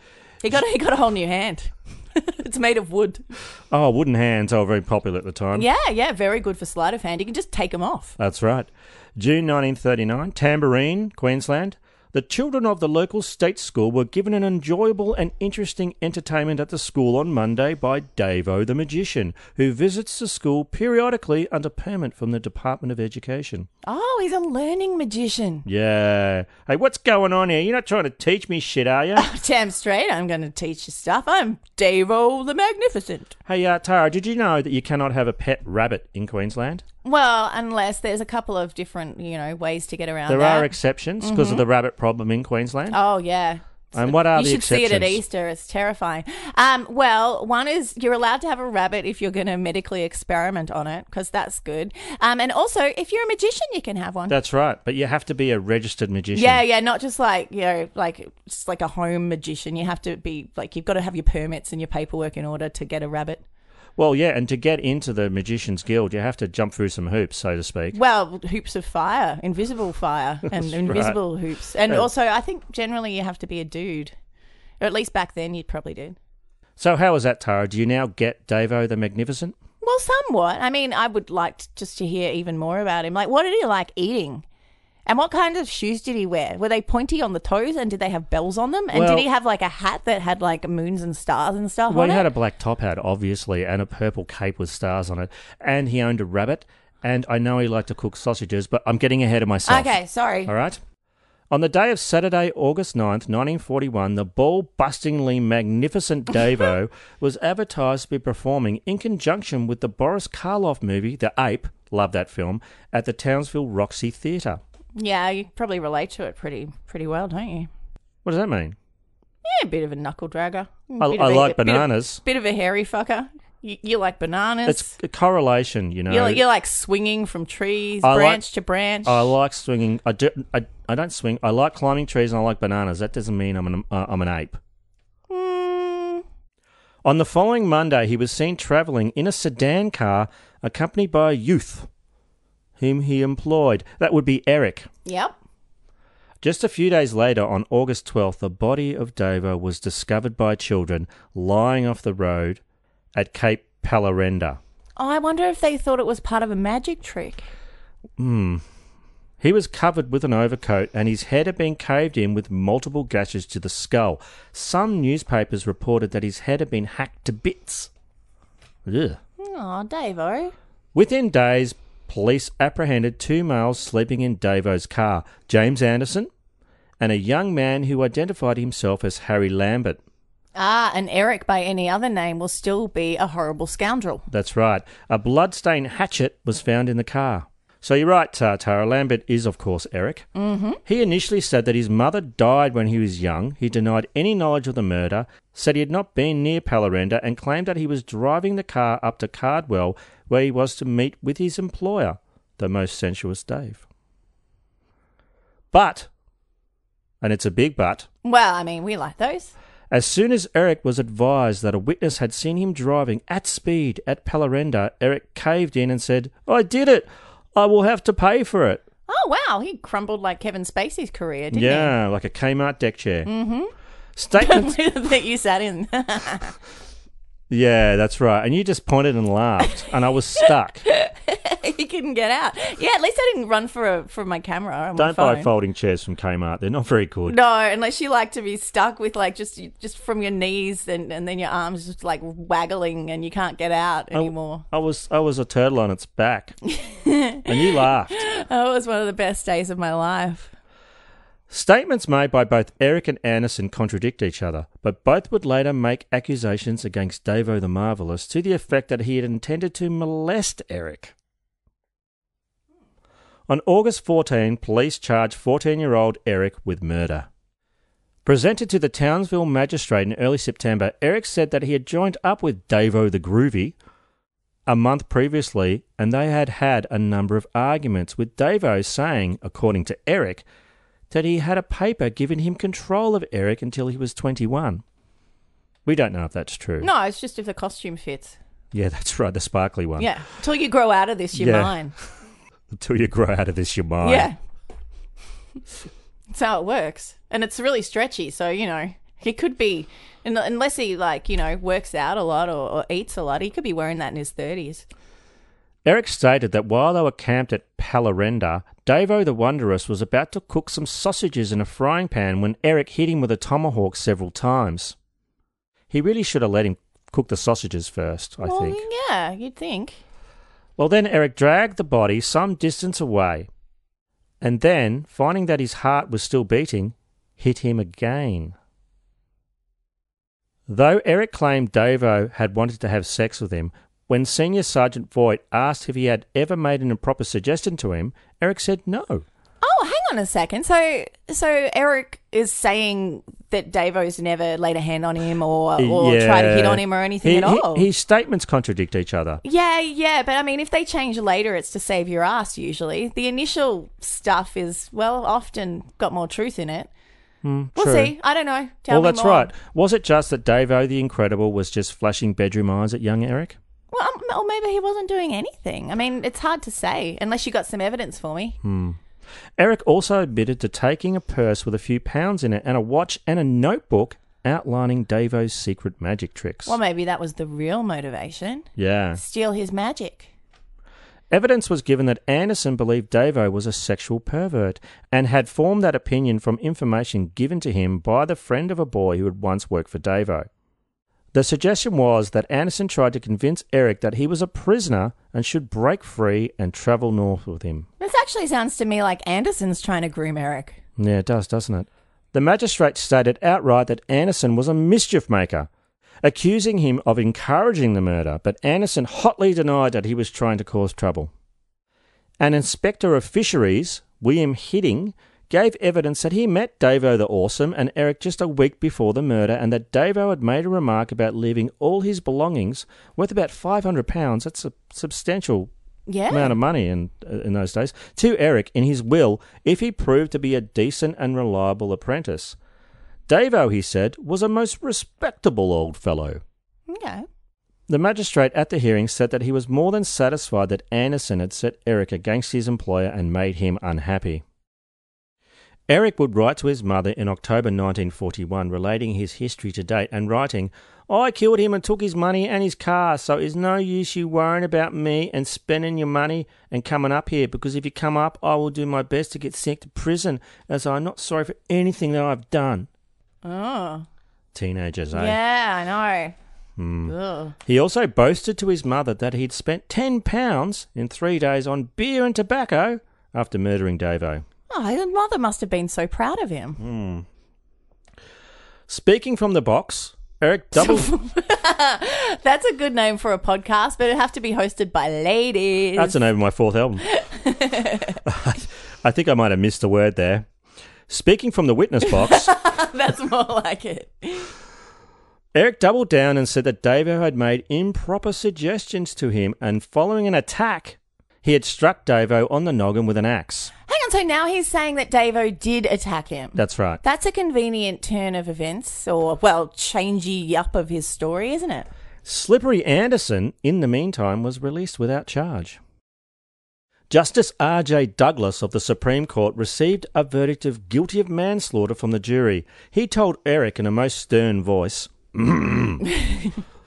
He got he got a whole new hand. it's made of wood. Oh, wooden hands are very popular at the time. Yeah, yeah, very good for sleight of hand. You can just take them off. That's right. June 1939, Tamborine, Queensland. The children of the local state school were given an enjoyable and interesting entertainment at the school on Monday by Davo the Magician, who visits the school periodically under permit from the Department of Education. Oh, he's a learning magician. Yeah. Hey, what's going on here? You're not trying to teach me shit, are you? Oh, Damn straight, I'm going to teach you stuff. I'm Davo the Magnificent. hey, uh, Tara, did you know that you cannot have a pet rabbit in Queensland? Well, unless there's a couple of different, you know, ways to get around There that. are exceptions because of the rabbit problem in Queensland. Oh yeah. And what are you the should see it at exceptions? Easter. It's terrifying. Um, well, one is you're allowed to have a rabbit if you're going to medically experiment on it, because that's good. Um, and also, if you're a magician, you can have one. That's right, but you have to be a registered magician. Yeah, yeah, not just like you know, like just like a home magician. You have to be like you've got to have your permits and your paperwork in order to get a rabbit. Well, yeah, and to get into the Magicians Guild, you have to jump through some hoops, so to speak. Well, hoops of fire, invisible fire, and invisible right. hoops, and Yeah. also I think generally you have to be a dude, or at least back then you probably did. So, how is that, Tara? Do you now get Davo the Magnificent? Well, somewhat. I mean, I would like t- just to hear even more about him. Like, what did he like eating? And what kind of shoes did he wear? Were they pointy on the toes and did they have bells on them? And Well- did he have like a hat that had like moons and stars and stuff on it? Well, on he it? had a black top hat, obviously, and a purple cape with stars on it, and he owned a rabbit. And I know he liked to cook sausages, but I'm getting ahead of myself. Okay, sorry. All right. On the day of Saturday, August 9th, 1941, the ball bustingly magnificent Davo was advertised to be performing in conjunction with the Boris Karloff movie, The Ape, love that film, at the Townsville Roxy Theatre. Yeah, you probably relate to it pretty pretty well, don't you? What does that mean? Yeah, a bit of a knuckle dragger. I- I a- like bit of- bananas. Bit of, a hairy fucker. You, you like bananas. It's a correlation, you know. you, you like swinging from trees, I like- branch to branch. I like swinging. I, do, I, I don't swing. I like climbing trees and I like bananas. That doesn't mean I'm an, uh, I'm an ape. Hmm. On the following Monday, he was seen travelling in a sedan car accompanied by a youth whom he employed. That would be Eric. Yep. Just a few days later, on August 12th, the body of Davo was discovered by children lying off the road at Cape Pallarenda. Oh, I wonder if they thought it was part of a magic trick. Hmm. He was covered with an overcoat and his head had been caved in with multiple gashes to the skull. Some newspapers reported that his head had been hacked to bits. Ugh. Aw, Davo. Within days, police apprehended two males sleeping in Davo's car James Anderson and a young man who identified himself as Harry Lambert. Ah, and Eric by any other name will still be a horrible scoundrel. That's right. A bloodstained hatchet was found in the car. So you're right, Tara. Lambert is, of course, Eric. Mm-hmm. He initially said that his mother died when he was young. He denied any knowledge of the murder, said he had not been near Pallarenda, and claimed that he was driving the car up to Cardwell, where he was to meet with his employer, the most sensuous Dave. But, and it's a big but, Well, I mean, we like those. as soon as Eric was advised that a witness had seen him driving at speed at Pallarenda, Eric caved in and said, I did it. I will have to pay for it. Oh, wow. He crumbled like Kevin Spacey's career, didn't yeah, like a Kmart deck chair. Mm-hmm. Statements. that you sat in. yeah, that's right. And you just pointed and laughed, and I was stuck. you couldn't get out. Yeah, at least I didn't run for a, for my camera on my Don't phone. buy folding chairs from Kmart. They're not very good. No, unless you like to be stuck with like just just from your knees and, and then your arms just like waggling and you can't get out anymore. I was I was a turtle on its back, and you laughed. It was one of the best days of my life. Statements made by both Eric and Anderson contradict each other, but both would later make accusations against Davo the Marvelous to the effect that he had intended to molest Eric. On August 14, police charged 14 year old Eric with murder. Presented to the Townsville magistrate in early September, Eric said that he had joined up with Davo the Groovy a month previously and they had had a number of arguments, with Davo saying, according to Eric, that he had a paper giving him control of Eric until he was 21. We don't know if that's true. No, it's just if the costume fits. Yeah, that's right, the sparkly one. Yeah, until you grow out of this, you're Yeah. mine. Until you grow out of this, you're mine. Yeah, that's how it works, and it's really stretchy. So you know, he could be, un- unless he like you know works out a lot or, or eats a lot, he could be wearing that in his thirties. Eric stated that while they were camped at Pallarenda, Davo the Wondrous was about to cook some sausages in a frying pan when Eric hit him with a tomahawk several times. He really should have let him cook the sausages first, I well, think. yeah, you'd think. Well, then Eric dragged the body some distance away, and then, finding that his heart was still beating, hit him again. Though Eric claimed Davo had wanted to have sex with him, when Senior Sergeant Voigt asked if he had ever made an improper suggestion to him, Eric said no. Oh, hang on a second. So, so Eric is saying that Davo's never laid a hand on him or, or tried to hit on him or anything He- at he- all. his statements contradict each other. Yeah, yeah, but I mean, if they change later, it's to save your ass. Usually, the initial stuff is well, often got more truth in it. Hmm, We'll true. see. I don't know. Tell well, that's more. right. Was it just that Davo the Incredible was just flashing bedroom eyes at young Eric? Well, um, or maybe he wasn't doing anything. I mean, it's hard to say unless you got some evidence for me. Hmm. Eric also admitted to taking a purse with a few pounds in it and a watch and a notebook outlining Davo's secret magic tricks. Well, maybe that was the real motivation. yeah. Steal his magic. Evidence was given that Anderson believed Davo was a sexual pervert and had formed that opinion from information given to him by the friend of a boy who had once worked for Davo. The suggestion was that Anderson tried to convince Eric that he was a prisoner and should break free and travel north with him. This actually sounds to me like Anderson's trying to groom Eric. Yeah, it does, doesn't it? The magistrate stated outright that Anderson was a mischief maker, accusing him of encouraging the murder, but Anderson hotly denied that he was trying to cause trouble. An inspector of fisheries, William Hidding, gave evidence that he met Davo the Awesome and Eric just a week before the murder, and that Davo had made a remark about leaving all his belongings, worth about £500, that's a substantial Yeah. amount of money in uh, in those days to Eric in his will if he proved to be a decent and reliable apprentice. Davo, he said, was a most respectable old fellow. Okay. The magistrate at the hearing said that he was more than satisfied that Anderson had set Eric against his employer and made him unhappy. Eric would write to his mother in October 1941 relating his history to date and writing, I killed him and took his money and his car, so it's no use you worrying about me and spending your money and coming up here because if you come up, I will do my best to get sent to prison as I'm not sorry for anything that I've done. Oh. Teenagers, eh? Yeah, I know. Ugh. He also boasted to his mother that he'd spent £10 in three days on beer and tobacco after murdering Davo. Oh, his mother must have been so proud of him. Hmm. Speaking from the box, Eric doubled. That's a good name for a podcast, but it'd have to be hosted by ladies. That's the name of my fourth album. I think I might have missed a word there. Speaking from the witness box, That's more like it. Eric doubled down and said that Davo had made improper suggestions to him, and following an attack, he had struck Davo on the noggin with an axe. Hang on, so now he's saying that Davo did attack him. That's right. That's a convenient turn of events, or, well, changey up of his story, isn't it? Slippery Anderson, in the meantime, was released without charge. Justice R.J. Douglas of the Supreme Court received a verdict of guilty of manslaughter from the jury. He told Eric in a most stern voice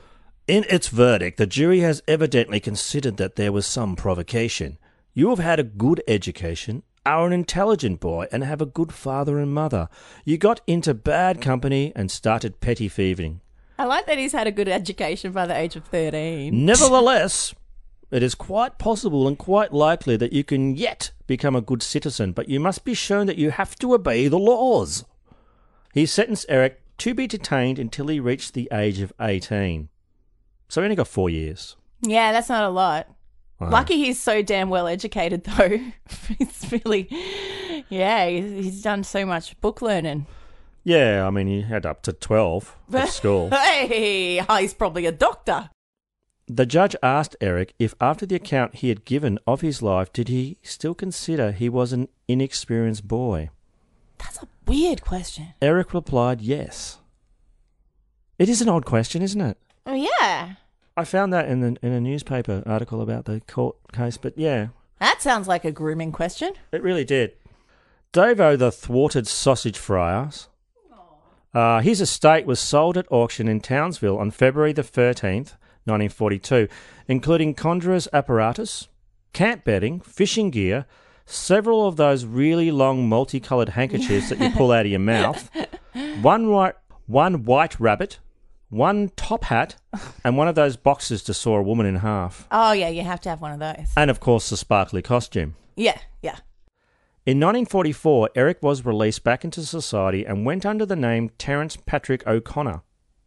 In its verdict, the jury has evidently considered that there was some provocation. You have had a good education, are an intelligent boy, and have a good father and mother. You got into bad company and started petty thieving. I like that he's had a good education by the age of 13. Nevertheless, it is quite possible and quite likely that you can yet become a good citizen, but you must be shown that you have to obey the laws. He sentenced Eric to be detained until he reached the age of 18. So he only got four years. Yeah, that's not a lot. Wow. Lucky he's so damn well educated, though. it's really, yeah, he's, he's done so much book learning. Yeah, I mean, he had up to 12 at school. hey, he's probably a doctor. The judge asked Eric if, after the account he had given of his life, did he still consider he was an inexperienced boy. That's a weird question. Eric replied yes. It is an odd question, isn't it? Oh, yeah. I found that in the, in a newspaper article about the court case, but yeah, That sounds like a grooming question. it really did. Davo the thwarted sausage fryers. Uh, his estate was sold at auction in Townsville on February the 13th, 1942, including conjurer's apparatus, camp bedding, fishing gear, several of those really long multicoloured handkerchiefs that you pull out of your mouth, one white, one white rabbit, one top hat, and one of those boxes to saw a woman in half. Oh, yeah, you have to have one of those. And of course, the sparkly costume. Yeah, yeah. In 1944, Eric was released back into society and went under the name Terence Patrick O'Connor,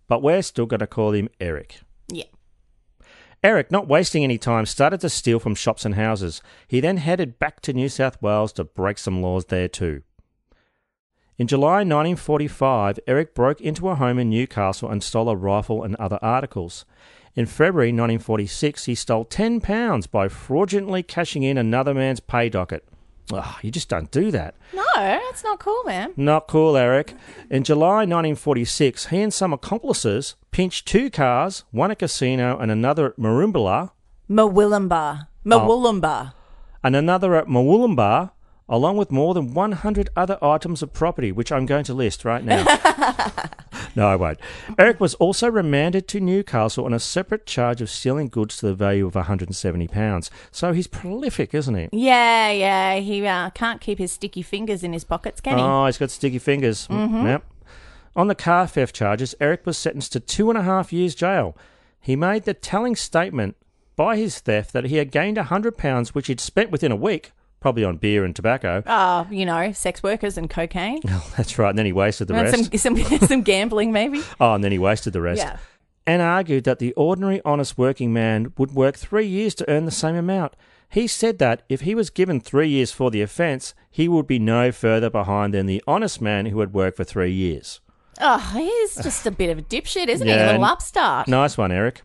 but we're still going to call him Eric. Yeah. Eric, not wasting any time, started to steal from shops and houses. He then headed back to New South Wales to break some laws there too. In July 1945, Eric broke into a home in Newcastle and stole a rifle and other articles. In February 1946, he stole £10 by fraudulently cashing in another man's pay docket. Ugh, you just don't do that. No, that's not cool, man. Not cool, Eric. In July 1946, he and some accomplices pinched two cars, one at Casino and another at Marumbala, Mawilumba. Oh. Mawulumba. and another at Mawulumba, along with more than 100 other items of property, which I'm going to list right now. no, I won't. Eric was also remanded to Newcastle on a separate charge of stealing goods to the value of £170. So he's prolific, isn't he? Yeah, yeah. He uh, can't keep his sticky fingers in his pockets, can he? Oh, he's got sticky fingers. Mm, Mhm. Yep. On the car theft charges, Eric was sentenced to two and a half years jail. He made the telling statement by his theft that he had gained a hundred pounds, which he'd spent within a week, probably on beer and tobacco. Oh, you know, sex workers and cocaine. Oh, that's right. And then he wasted the And rest. some, some, some gambling, maybe. Oh, and then he wasted the rest. Yeah. And argued that the ordinary honest working man would work three years to earn the same amount. He said that if he was given three years for the offence, he would be no further behind than the honest man who had worked for three years. Oh, he's just a bit of a dipshit, isn't he? A little upstart. Nice one, Eric.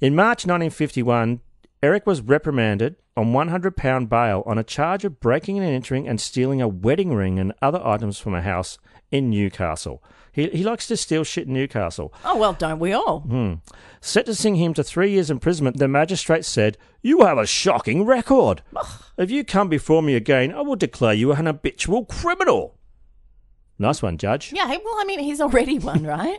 In March 1951, Eric was reprimanded on £100 bail on a charge of breaking and entering and stealing a wedding ring and other items from a house in Newcastle. He, he likes to steal shit in Newcastle. Oh, well, don't we all? Hmm. Sentencing him to three years imprisonment, the magistrate said, You have a shocking record. if you come before me again, I will declare you an habitual criminal. Nice one, Judge. Yeah, well, I mean, he's already one, right?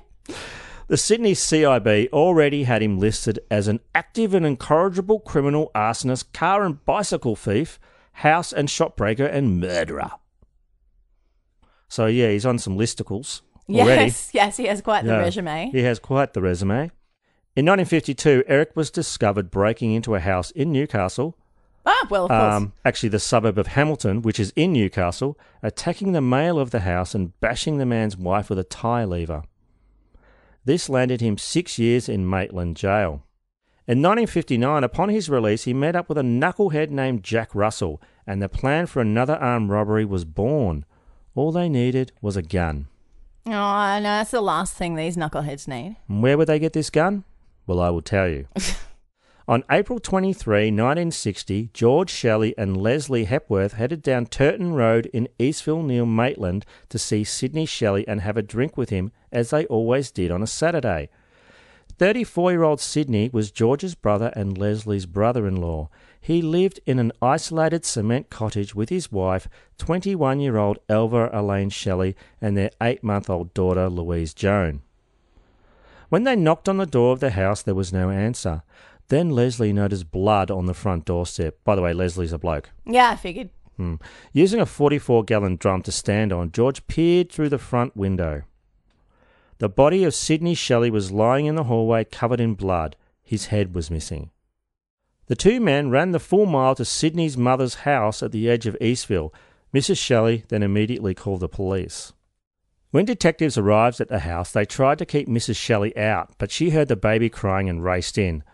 The Sydney CIB already had him listed as an active and incorrigible criminal, arsonist, car and bicycle thief, house and shopbreaker, and murderer. So, yeah, he's on some listicles already. yes, yes, he has quite the Yeah, resume. He has quite the resume. In 1952, Eric was discovered breaking into a house in Newcastle. Ah, well, of course. Um, actually, the suburb of Hamilton, which is in Newcastle, attacking the male of the house and bashing the man's wife with a tie lever. This landed him six years in Maitland Jail. In 1959, upon his release, he met up with a knucklehead named Jack Russell, and the plan for another armed robbery was born. All they needed was a gun. oh, no, that's the last thing these knuckleheads need. And where would they get this gun? Well, I will tell you. On April 23, 1960, George Shelley and Leslie Hepworth headed down Turton Road in Eastville near Maitland to see Sidney Shelley and have a drink with him, as they always did on a Saturday. 34 year old Sidney was George's brother and Leslie's brother in law. He lived in an isolated cement cottage with his wife, 21 year old Elva Elaine Shelley, and their eight month old daughter, Louise Joan. When they knocked on the door of the house, there was no answer. Then Leslie noticed blood on the front doorstep. By the way, Leslie's a bloke. Yeah, I figured. Hmm. Using a 44 gallon drum to stand on, George peered through the front window. The body of Sidney Shelley was lying in the hallway covered in blood. His head was missing. The two men ran the full mile to Sidney's mother's house at the edge of Eastville. Mrs. Shelley then immediately called the police. When detectives arrived at the house, they tried to keep Mrs. Shelley out, but she heard the baby crying and raced in.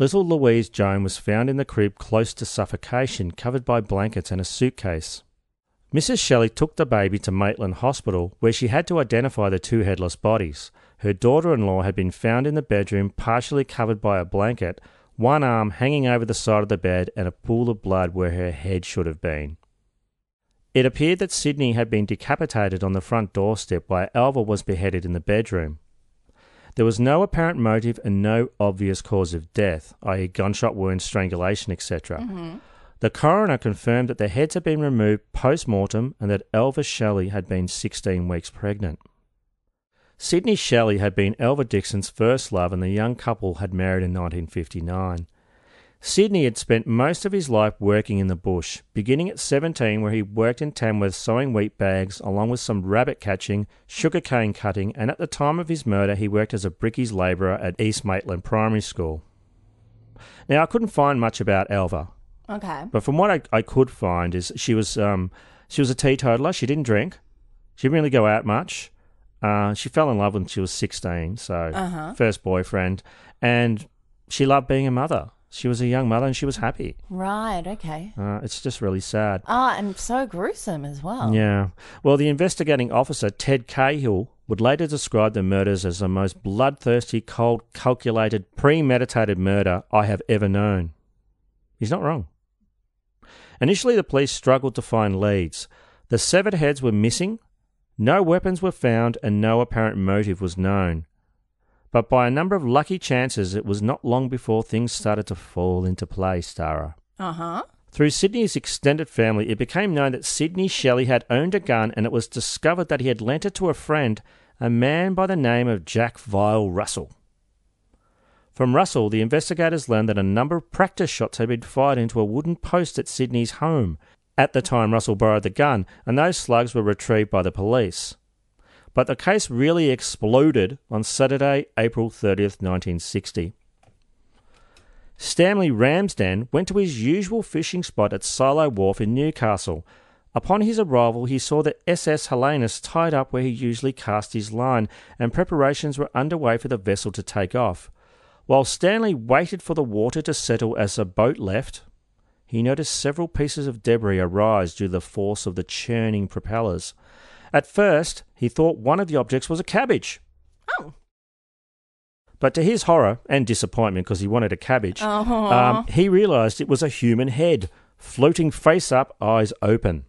Little Louise Joan was found in the crib close to suffocation, covered by blankets and a suitcase. Mrs. Shelley took the baby to Maitland Hospital, where she had to identify the two headless bodies. Her daughter in law had been found in the bedroom, partially covered by a blanket, one arm hanging over the side of the bed, and a pool of blood where her head should have been. It appeared that Sidney had been decapitated on the front doorstep while Alva was beheaded in the bedroom. There was no apparent motive and no obvious cause of death, i.e., gunshot wound, strangulation, etc. Mm-hmm. The coroner confirmed that the heads had been removed post mortem and that Elva Shelley had been 16 weeks pregnant. Sidney Shelley had been Elva Dixon's first love, and the young couple had married in 1959. Sidney had spent most of his life working in the bush, beginning at 17, where he worked in Tamworth sewing wheat bags, along with some rabbit catching, sugar cane cutting, and at the time of his murder, he worked as a brickies labourer at East Maitland Primary School. Now, I couldn't find much about Alva. Okay. but from what I, I could find is she was um, she was a teetotaler. She didn't drink. She didn't really go out much. Uh, she fell in love when she was 16, so Uh-huh. first boyfriend, and she loved being a mother. She was a young mother and she was happy. Right, okay. Uh, it's just really sad. Ah, and so gruesome as well. Yeah. Well, the investigating officer, Ted Cahill, would later describe the murders as the most bloodthirsty, cold, calculated, premeditated murder I have ever known. He's not wrong. Initially, the police struggled to find leads. The severed heads were missing, no weapons were found, and no apparent motive was known. But by a number of lucky chances, it was not long before things started to fall into place, Tara. Uh huh. Through Sidney's extended family, it became known that Sidney Shelley had owned a gun and it was discovered that he had lent it to a friend, a man by the name of Jack Vile Russell. From Russell, the investigators learned that a number of practice shots had been fired into a wooden post at Sidney's home. At the time, Russell borrowed the gun, and those slugs were retrieved by the police. But the case really exploded on Saturday, April 30th, 1960. Stanley Ramsden went to his usual fishing spot at Silo Wharf in Newcastle. Upon his arrival, he saw the SS Helenus tied up where he usually cast his line, and preparations were underway for the vessel to take off. While Stanley waited for the water to settle as the boat left, he noticed several pieces of debris arise due to the force of the churning propellers. At first, he thought one of the objects was a cabbage. Oh. But to his horror and disappointment, because he wanted a cabbage, Oh. um, he realised it was a human head, floating face up, eyes open.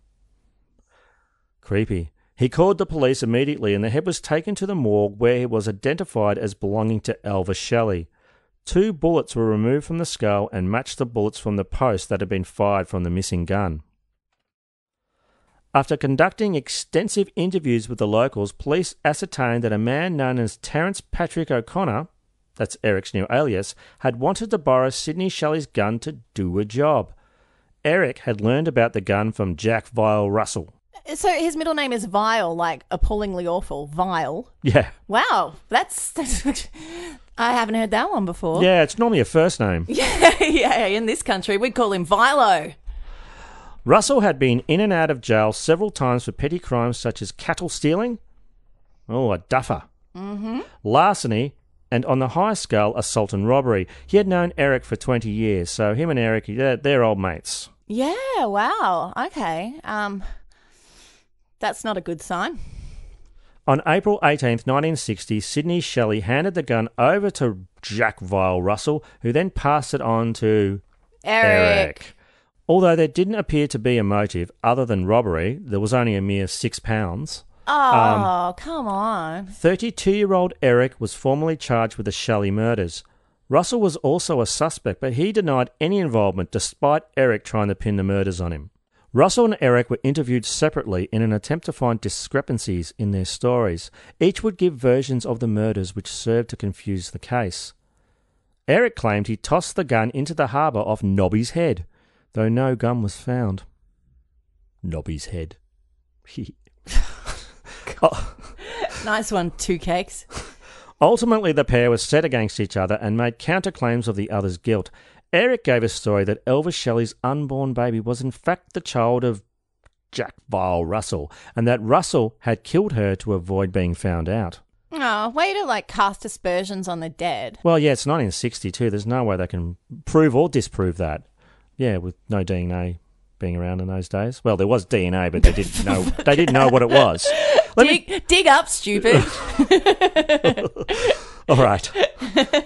Creepy. He called the police immediately, and the head was taken to the morgue where it was identified as belonging to Elva Shelley. Two bullets were removed from the skull and matched the bullets from the post that had been fired from the missing gun. After conducting extensive interviews with the locals, police ascertained that a man known as Terence Patrick O'Connor, that's Eric's new alias, had wanted to borrow Sidney Shelley's gun to do a job. Eric had learned about the gun from Jack Vile Russell. So his middle name is Vile, like appallingly awful. Vile. Yeah. Wow, that's, that's I haven't heard that one before. Yeah, it's normally a first name. Yeah, yeah. In this country, we'd call him Vilo. Russell had been in and out of jail several times for petty crimes such as cattle stealing, oh, a duffer, Mm-hmm. larceny, and on the highest scale, assault and robbery. He had known Eric for 20 years, so him and Eric, they're, they're old mates. Yeah. Wow. Okay. Um, that's not a good sign. On April 18th, 1960, Sidney Shelley handed the gun over to Jack Vile Russell, who then passed it on to Eric. Although there didn't appear to be a motive other than robbery, there was only a mere six pounds. Um, oh, come on. 32 year old Eric was formally charged with the Shelley murders. Russell was also a suspect, but he denied any involvement despite Eric trying to pin the murders on him. Russell and Eric were interviewed separately in an attempt to find discrepancies in their stories. Each would give versions of the murders which served to confuse the case. Eric claimed he tossed the gun into the harbour off Nobby's head, though no gun was found. Nobby's head. Nice one, two cakes. Ultimately, the pair were set against each other and made counterclaims of the other's guilt. Eric gave a story that Elvis Shelley's unborn baby was in fact the child of Jack Vile Russell, and that Russell had killed her to avoid being found out. Oh, way to like cast aspersions on the dead. Well, yeah, it's 1962. There's no way they can prove or disprove that. Yeah, with no DNA being around in those days. Well, there was DNA, but they didn't know. they didn't know what it was. Let me- dig, dig up, stupid. All right.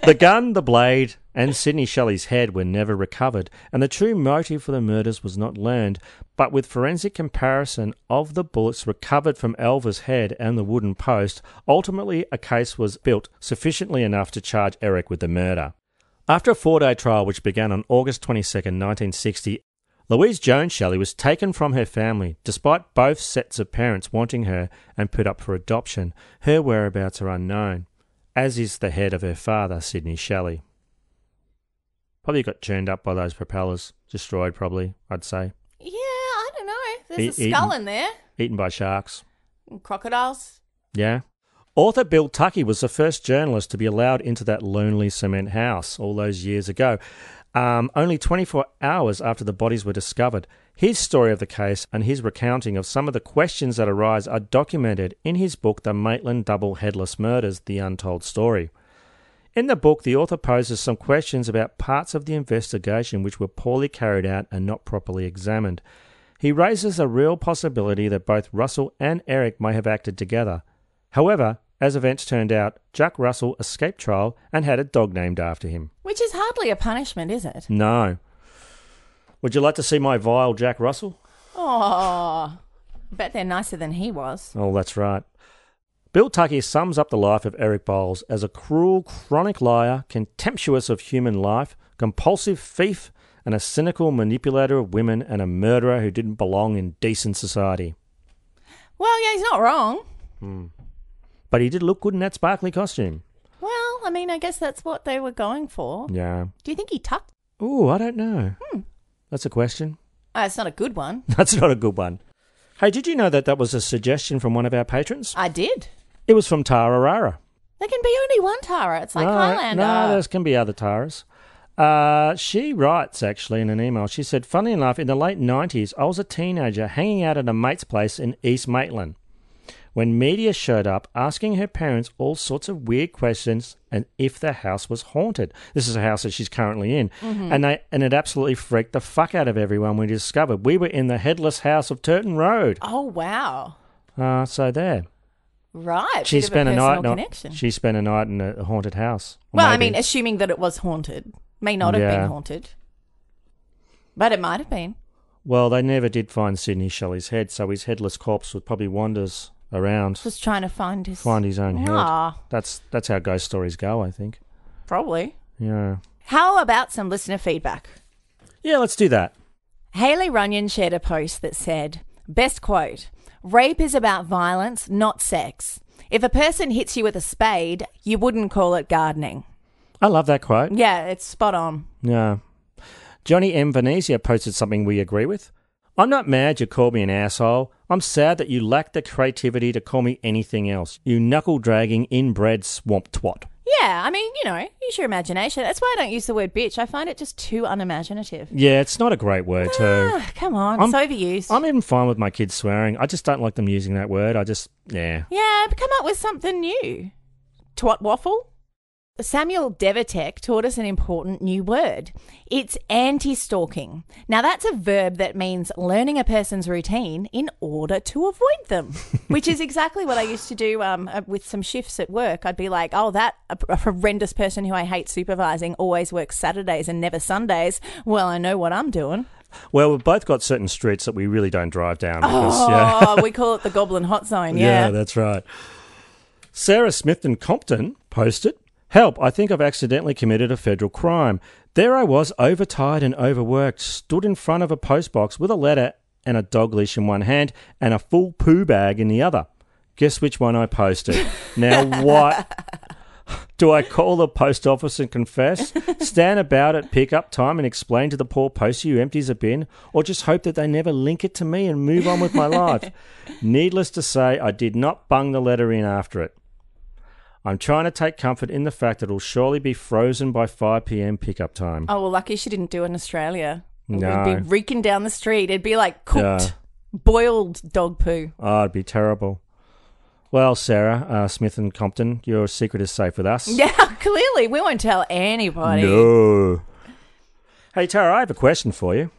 The gun, the blade, and Sidney Shelley's head were never recovered, and the true motive for the murders was not learned. But with forensic comparison of the bullets recovered from Elva's head and the wooden post, ultimately a case was built sufficiently enough to charge Eric with the murder. After a four day trial which began on August 22, 1960, Louise Jones Shelley was taken from her family, despite both sets of parents wanting her and put up for adoption. Her whereabouts are unknown, as is the head of her father, Sidney Shelley. Probably got churned up by those propellers, destroyed probably, I'd say. yeah, I don't know. There's E- a skull eaten. in there. Eaten by sharks. Crocodiles. Yeah. Author Bill Tuckey was the first journalist to be allowed into that lonely cement house all those years ago, um, only 24 hours after the bodies were discovered. His story of the case and his recounting of some of the questions that arise are documented in his book, The Maitland Double Headless Murders The Untold Story. In the book, the author poses some questions about parts of the investigation which were poorly carried out and not properly examined. He raises a real possibility that both Russell and Eric may have acted together. However, as events turned out, Jack Russell escaped trial and had a dog named after him. Which is hardly a punishment, is it? No. Would you like to see my vile Jack Russell? Oh, bet they're nicer than he was. Oh, that's right. Bill Tuckey sums up the life of Eric Bowles as a cruel, chronic liar, contemptuous of human life, compulsive thief, and a cynical manipulator of women and a murderer who didn't belong in decent society. Well, yeah, he's not wrong. Hmm. But he did look good in that sparkly costume. Well, I mean, I guess that's what they were going for. Yeah. Do you think he tucked? Ooh, I don't know. Hmm. That's a question. Oh, it's not a good one. That's not a good one. Hey, did you know that that was a suggestion from one of our patrons? I did. It was from Tara Rara. There can be only one Tara. It's like no, Highlander. No, there can be other Taras. Uh, she writes actually in an email. She said, "Funny enough, in the late '90s, I was a teenager hanging out at a mate's place in East Maitland when media showed up asking her parents all sorts of weird questions and if the house was haunted. This is a house that she's currently in, Mhm. and they and it absolutely freaked the fuck out of everyone. We discovered we were in the headless house of Turton Road. Oh wow! Uh, so there, Right. she spent a, personal night. Not, she spent a night in a haunted house. Well, I mean, assuming that it was haunted, may not have Yeah. been haunted, but it might have been. Well, they never did find Sidney Shelley's head, so his headless corpse would probably wanders around, Just trying to find his find his own head. Ah, That's that's how ghost stories go, I think. probably. Yeah. How about some listener feedback? Yeah, let's do that. Haley Runyon shared a post that said, Best quote Rape is about violence, not sex. If a person hits you with a spade, you wouldn't call it gardening. I love that quote. Yeah, it's spot on. Yeah. Johnny M. Venezia posted something we agree with. I'm not mad you called me an asshole. I'm sad that you lack the creativity to call me anything else. You knuckle dragging, inbred swamp twat. Yeah, I mean, you know, use your imagination. That's why I don't use the word bitch. I find it just too unimaginative. Yeah, it's not a great word, too. Ah, come on, I'm- it's overused. I'm even fine with my kids swearing. I just don't like them using that word. I just, yeah. yeah, but come up with something new. Twat waffle? Samuel Devatek taught us an important new word. It's anti stalking. Now, that's a verb that means learning a person's routine in order to avoid them, which is exactly what I used to do um, uh, with some shifts at work. I'd be like, oh, that horrendous person who I hate supervising always works Saturdays and never Sundays. Well, I know what I'm doing. Well, we've both got certain streets that we really don't drive down. Because, Oh, yeah. we call it the Goblin Hot Zone. Yeah. Yeah, that's right. Sarah Smith and Compton posted, Help, I think I've accidentally committed a federal crime. There I was, overtired and overworked, stood in front of a postbox with a letter and a dog leash in one hand and a full poo bag in the other. Guess which one I posted? now, what? Do I call the post office and confess? Stand about at pick up time and explain to the poor postie who empties a bin? Or just hope that they never link it to me and move on with my life? Needless to say, I did not bung the letter in after it. I'm trying to take comfort in the fact that it'll surely be frozen by 5 pm pickup time. Oh, well, lucky she didn't do it in Australia. No. We'd be reeking down the street. It'd be like cooked, Yeah. boiled dog poo. Oh, it'd be terrible. Well, Sarah uh, Smith and Compton, your secret is safe with us. Yeah, clearly. We won't tell anybody. No. Hey, Tara, I have a question for you.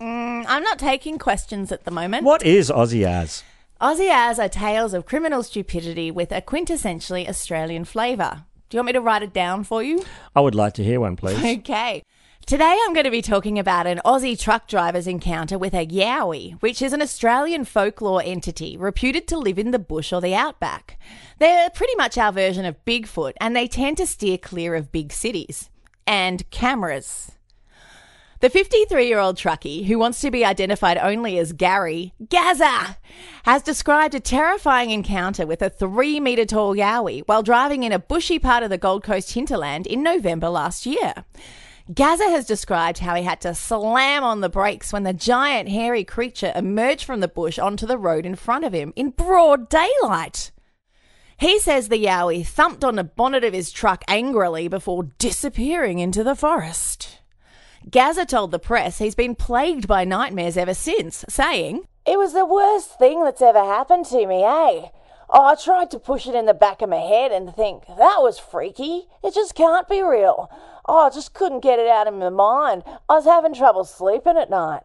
Mm, I'm not taking questions at the moment. What is Aussie as? Aussie as are tales of criminal stupidity with a quintessentially Australian flavour. Do you want me to write it down for you? I would like to hear one, please. Okay. Today I'm going to be talking about an Aussie truck driver's encounter with a yowie, which is an Australian folklore entity reputed to live in the bush or the outback. They're pretty much our version of Bigfoot, and they tend to steer clear of big cities. And cameras. The 53 year old truckie, who wants to be identified only as Gary, Gaza, has described a terrifying encounter with a three metre tall yowie while driving in a bushy part of the Gold Coast hinterland in November last year. Gaza has described how he had to slam on the brakes when the giant hairy creature emerged from the bush onto the road in front of him in broad daylight. He says the yowie thumped on the bonnet of his truck angrily before disappearing into the forest. Gaza told the press he's been plagued by nightmares ever since, saying, It was the worst thing that's ever happened to me, eh? Oh, I tried to push it in the back of my head and think, that was freaky. It just can't be real. Oh, I just couldn't get it out of my mind. I was having trouble sleeping at night.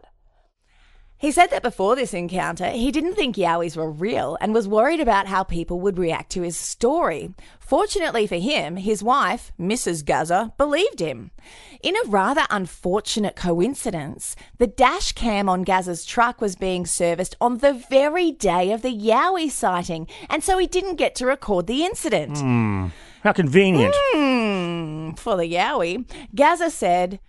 He said that before this encounter, he didn't think Yowies were real and was worried about how people would react to his story. Fortunately for him, his wife, Mrs. Gaza, believed him. In a rather unfortunate coincidence, the dash cam on Gaza's truck was being serviced on the very day of the Yowie sighting, and so he didn't get to record the incident. Hmm. How convenient. Hmm, for the Yowie. Gaza said,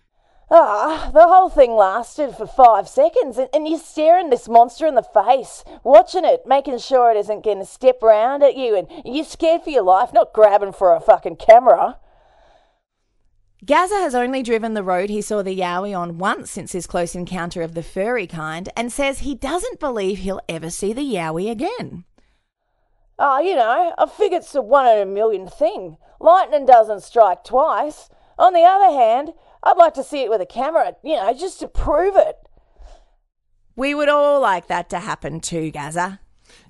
Ah, the whole thing lasted for five seconds, and, and you're staring this monster in the face, watching it, making sure it isn't going to step around at you, and you're scared for your life, not grabbing for a fucking camera. Gaza has only driven the road he saw the Yowie on once since his close encounter of the furry kind, and says he doesn't believe he'll ever see the Yowie again. Oh, you know, I figured it's a one in a million thing. Lightning doesn't strike twice. On the other hand, I'd like to see it with a camera, you know, just to prove it. We would all like that to happen too, Gaza.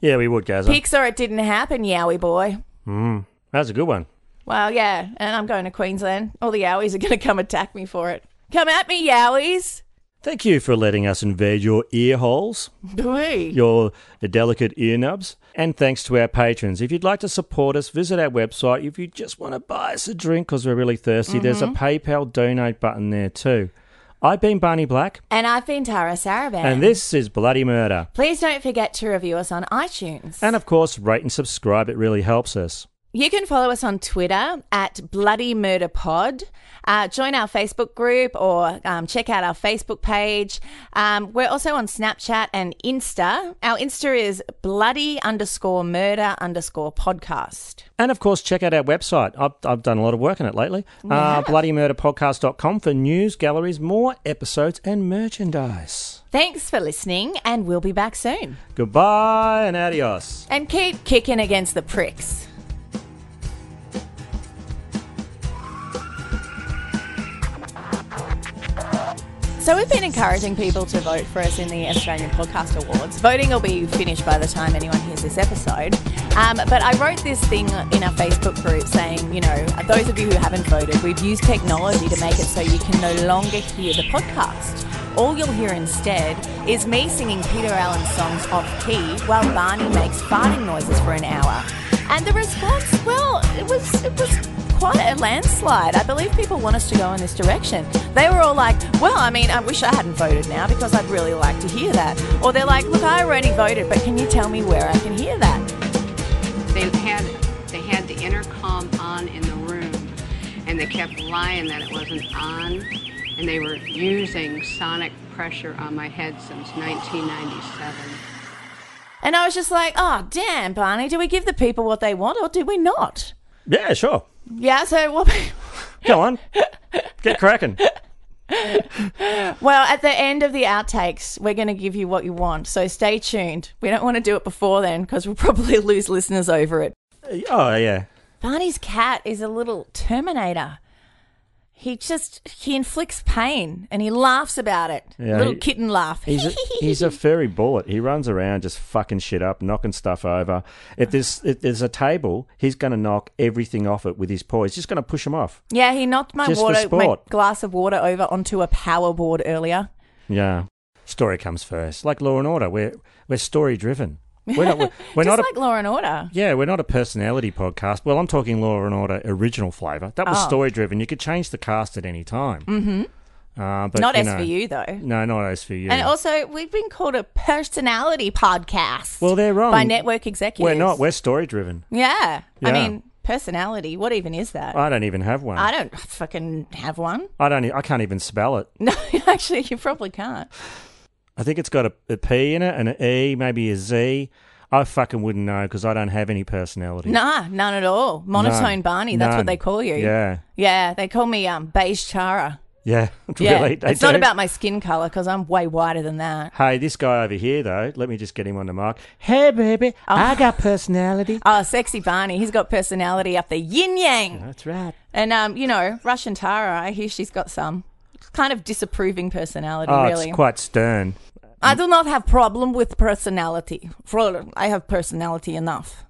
Yeah, we would, Gaza. Pixar, it didn't happen, Yowie boy. Mm, that's a good one. Well, yeah, and I'm going to Queensland. All the Yowies are going to come attack me for it. Come at me, Yowies. Thank you for letting us invade your ear holes, Hey. your delicate ear nubs. And thanks to our patrons. If you'd like to support us, visit our website. If you just want to buy us a drink because we're really thirsty, there's a Mhm. PayPal donate button there too. I've been Barney Black, And I've been Tara Saraban. and this is Bloody Murder. Please don't forget to review us on iTunes. And of course, rate and subscribe, it really helps us. You can follow us on Twitter at Bloody Murder Pod. Uh, join our Facebook group or um, check out our Facebook page. Um, we're also on Snapchat and Insta. Our Insta is bloody underscore murder underscore podcast. And of course, check out our website. I've, I've done a lot of work on it lately. Uh, bloodymurderpodcast.com for news, galleries, more episodes, and merchandise. Thanks for listening, and we'll be back soon. Goodbye and adios. And keep kicking against the pricks. So we've been encouraging people to vote for us in the Australian Podcast Awards. Voting will be finished by the time anyone hears this episode. Um, but I wrote this thing in our Facebook group saying, you know, those of you who haven't voted, we've used technology to make it so you can no longer hear the podcast. All you'll hear instead is me singing Peter Allen songs off key while Barney makes farting noises for an hour. And the response, well, it was it was quite a landslide. I believe people want us to go in this direction. They were all like, well, I mean, I wish I hadn't voted now because I'd really like to hear that. Or they're like, look, I already voted, but can you tell me where I can hear that? They had they had the intercom on in the room, and they kept lying that it wasn't on, and they were using sonic pressure on my head since 1997. And I was just like, oh, damn, Barney, do we give the people what they want or do we not? Yeah, sure. Yeah, so what? Go on. Get cracking. well, at the end of the outtakes, we're going to give you what you want. So stay tuned. We don't want to do it before then because we'll probably lose listeners over it. Oh, yeah. Barney's cat is a little Terminator. He just he inflicts pain and he laughs about it. Yeah, little he- kitten laugh. He's a, he's a furry bullet. He runs around just fucking shit up, knocking stuff over. If there's if there's a table, he's going to knock everything off it with his paw. He's just going to push them off. yeah, he knocked my Just for water, my sport. glass of water over onto a power board earlier. Yeah. Story comes first, like Law and Order. We're we're story driven. We're not. We're, we're Just not. like Law and Order. yeah, we're not a personality podcast. Well, I'm talking Law and Order original flavour. That was Oh. story driven. You could change the cast at any time. Mm-hmm. Uh, but Not you know- SVU though. No, not SVU. And also, we've been called a personality podcast. well, they're wrong by network executives. We're not. We're story driven. Yeah. I mean, personality. What even is that? I don't even have one. I don't fucking have one. I don't. I can't even spell it. No, actually, you probably can't. I think it's got a, a P in it and an E, maybe a Z. I fucking wouldn't know because I don't have any personality. Nah, none at all. Monotone None. Barney. That's None. what they call you. Yeah. Yeah, they call me um beige Chara. Yeah, Yeah, really. they it's not do. about my skin color because I'm way whiter than that. Hey, this guy over here, though, let me just get him on the mic. Hey, baby, I got personality. Oh, sexy Barney. He's got personality up the yin yang. That's right. And um, you know, Russian Tara. I hear she's got some kind of disapproving personality. Oh, really, it's quite stern. I do not have problem with personality. For I have personality enough.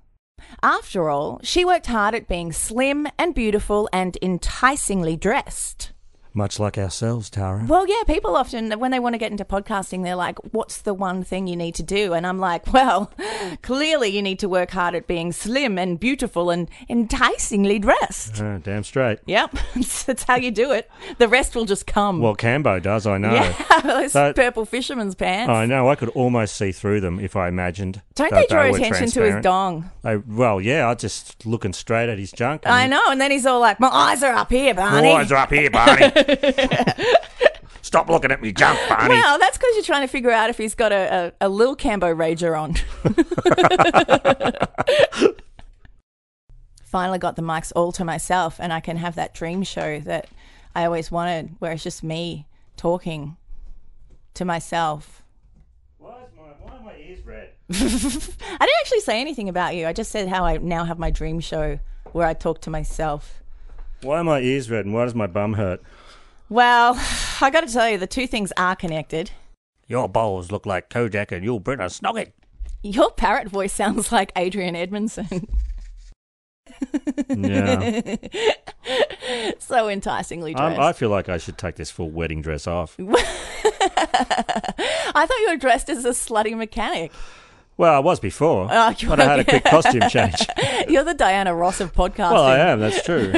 After all, she worked hard at being slim and beautiful and enticingly dressed. Much like ourselves, Tara. Well, yeah, people often, when they want to get into podcasting, they're like, what's the one thing you need to do? And I'm like, well, clearly you need to work hard at being slim and beautiful and enticingly dressed. Oh, damn straight. Yep, that's how you do it. The rest will just come. Well, Cambo does, I know. yeah, those So- purple fisherman's pants. I know. I could almost see through them if I imagined. Don't that they draw were attention to his transparent. dong? They, well, yeah, I just looking straight at his junk. I know, and then he's all like, "My eyes are up here, Barney." My eyes are up here, Barney. Stop looking at me junk, Barney. Well, that's because you're trying to figure out if he's got a, a, a Lil Cambo Rager on. Finally got the mics all to myself, and I can have that dream show that I always wanted, where it's just me talking to myself. Why are my ears red? I didn't actually say anything about you. I just said how I now have my dream show where I talk to myself. Why are my ears red and why does my bum hurt? Well, I got to tell you, the two things are connected. Your bowls look like Kojak and you'll bring a snogging. Your parrot voice sounds like Adrian Edmondson. Yeah. so enticingly um, dressed. I'm, I feel like I should take this full wedding dress off. I thought you were dressed as a slutty mechanic. Well, I was before, Oh, but I had a quick costume change. You're the Diana Ross of podcasting. Well, I am. That's true.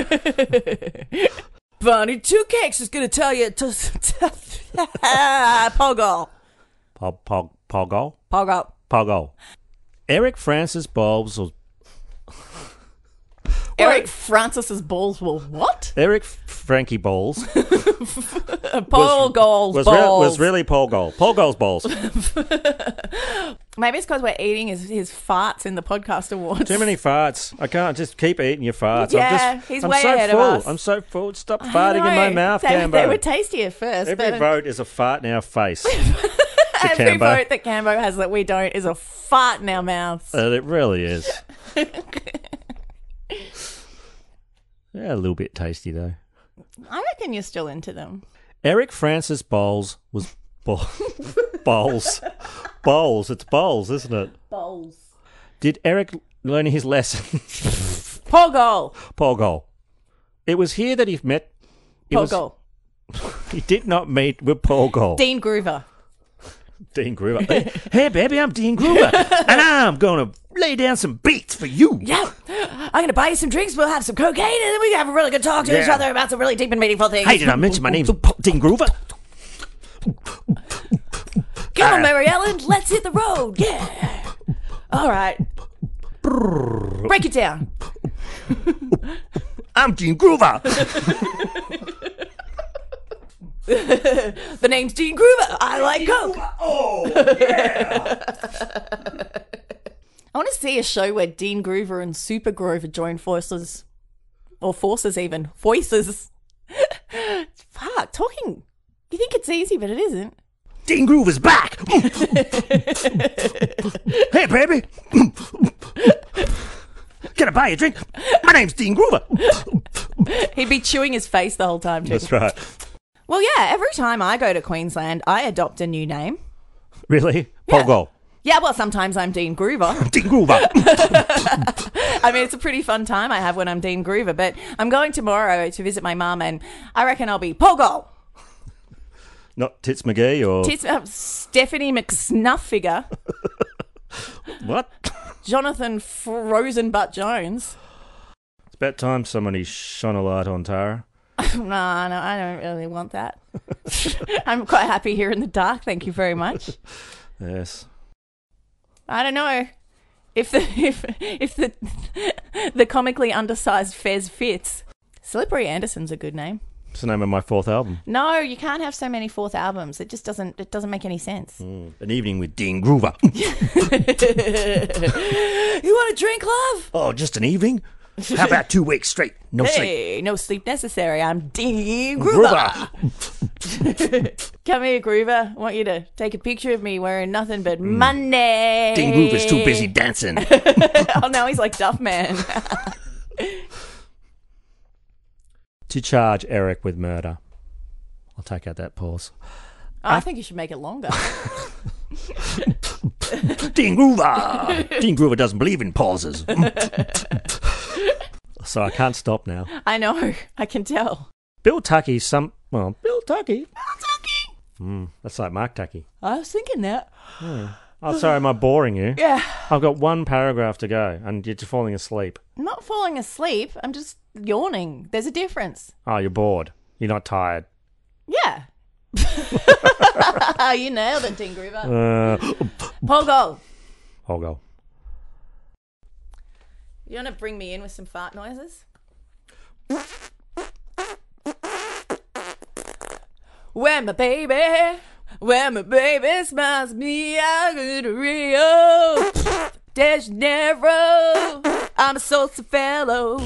Barney Two Cakes is going to tell you to. Pogo. Pog, pog, poggle, Pogo. poggle. Eric Francis Bowles was. Eric Francis's balls were what? Eric Frankie Balls Paul Goals was, re- balls. was really Paul Goal. Paul Goal's balls. Maybe it's because we're eating his, his farts in the podcast awards. Too many farts. I can't just keep eating your farts. Yeah, I'm just, he's I'm way so ahead of full. us. I'm so full. Stop farting in my mouth, They, Cambo. they were tasty at first. Every but vote is a fart in our face. every Cambo. vote that Cambo has that we don't is a fart in our mouths. Uh, it really is. Yeah, a little bit tasty though. I reckon you're still into them. Eric Francis Bowles was bo- bowls, bowls. It's bowls, isn't it? Bowls. Did Eric learn his lesson? Paul Goal. Paul Goal. It was here that he met. It Paul was- Goal. He did not meet with Paul Goal. Dean Groover. Dean Groover. hey, hey, baby, I'm Dean Groover, and I'm gonna lay down some beats for you. Yeah. I'm going to buy you some drinks. We'll have some cocaine and then we can have a really good talk to each other about some really deep and meaningful things. Hey, did I mention my name's Dean Groover? Come on, uh. Mary Ellen. Let's hit the road. Yeah. All right. Break it down. I'm Dean Groover. the name's Dean Groover. I like coke. Oh, I want to see a show where Dean Groover and Super Grover join forces, or forces even voices. Fuck, talking. You think it's easy, but it isn't. Dean Groover's back. hey, baby. Can I buy you a drink? My name's Dean Groover. He'd be chewing his face the whole time too. That's right. Well, yeah. Every time I go to Queensland, I adopt a new name. Really? Paul Yeah. Yeah, well, sometimes I'm Dean Groover. Dean Groover. I mean, it's a pretty fun time I have when I'm Dean Groover, but I'm going tomorrow to visit my mum, and I reckon I'll be Pogo. Not Tits McGee or Tits, uh, Stephanie McSnuff figure, what? Jonathan Frozen Butt Jones. It's about time somebody shone a light on Tara. no, no, I don't really want that. I'm quite happy here in the dark. Thank you very much. Yes. I don't know if the if if the the comically undersized Fez fits. Slippery Anderson's a good name. It's the name of my fourth album. No, you can't have so many fourth albums. It just doesn't. It doesn't make any sense. Mm. An evening with Dean Groover. you want a drink, love? oh, just an evening? How about two weeks straight? No sleep. hey, no sleep necessary. I'm Dean Groover. Come here, Groover. I want you to take a picture of me wearing nothing but hmm. money. Dean Groover's too busy dancing. oh, now he's like Duff Man. to charge Eric with murder. I'll take out that pause. Oh, I think you should make it longer. Dean Groover! Dean Groover doesn't believe in pauses. So I can't stop now. I know. I can tell. Bill Tucky, some. Well, Bill Tucky. Bill Tucky! Mm, that's like Mark Tucky. I was thinking that. Oh, sorry, am I boring you? Yeah. I've got one paragraph to go and you're just falling asleep. I'm not falling asleep. I'm just yawning. There's a difference. Oh, you're bored. You're not tired. Yeah. you nailed it, Dean Groover. Uh, Pogo. I'll go. You want to bring me in with some fart noises? When my baby, when my baby smiles me, I go to Rio de Janeiro. I'm a salsa fellow.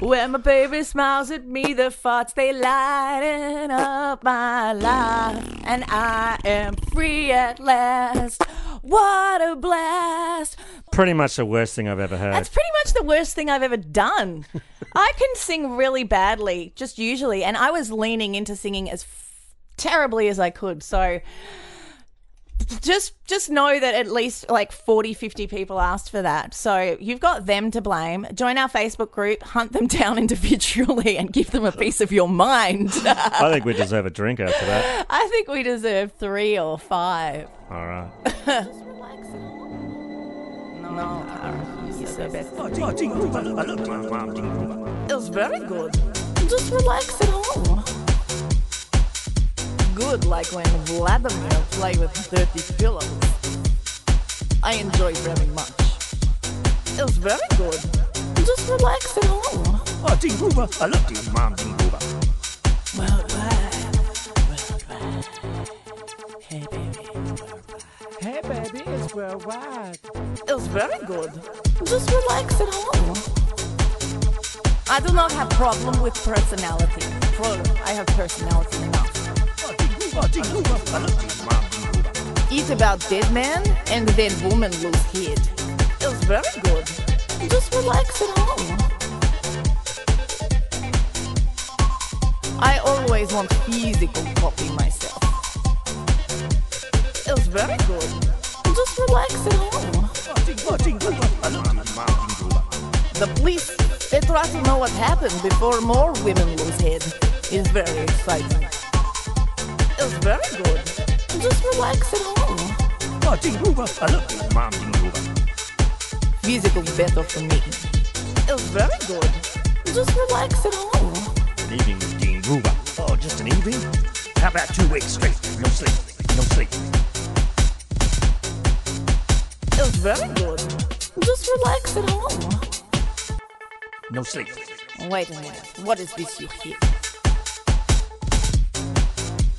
When my baby smiles at me, the farts they lighten up my life, and I am free at last. What a blast! Pretty much the worst thing I've ever heard. That's pretty much the worst thing I've ever done. I can sing really badly, just usually, and I was leaning into singing as f- terribly as I could. So just just know that at least like 40 50 people asked for that. So you've got them to blame. Join our Facebook group, hunt them down individually and give them a piece of your mind. I think we deserve a drink after that. I think we deserve 3 or 5. All right. No, Tara, you so bad. It was very good. Just relax at home. Good like when Vladimir played with dirty pillows. I enjoy very much. It was very good. Just relax at home. Oh, Dean Gruber. I love Dean Mom, Dean Gruber. Hey, baby. Hey, baby, it's worldwide. It's very good. Just relax at home. I do not have problem with personality. Pro, I have personality enough. Dean Gruber. I love Dean Mom, Dean Gruber. Eat about dead man and dead woman lose head. It's very good. Just relax at home. I always want physical copy myself. It's very good. Just relax at home. The police, they try to know what happened before more women lose head. It's very exciting. It's very good. Just relax at home. Oh, Dean Gruber. I love Dean Mom, Dean Gruber. Physical better for me. It's very good. Just relax at home. An evening with Dean Gruber. Oh, just an evening? How about two weeks straight? No sleep. No sleep. It's very good. Just relax at home. No sleep. Wait a minute. What is this you hear?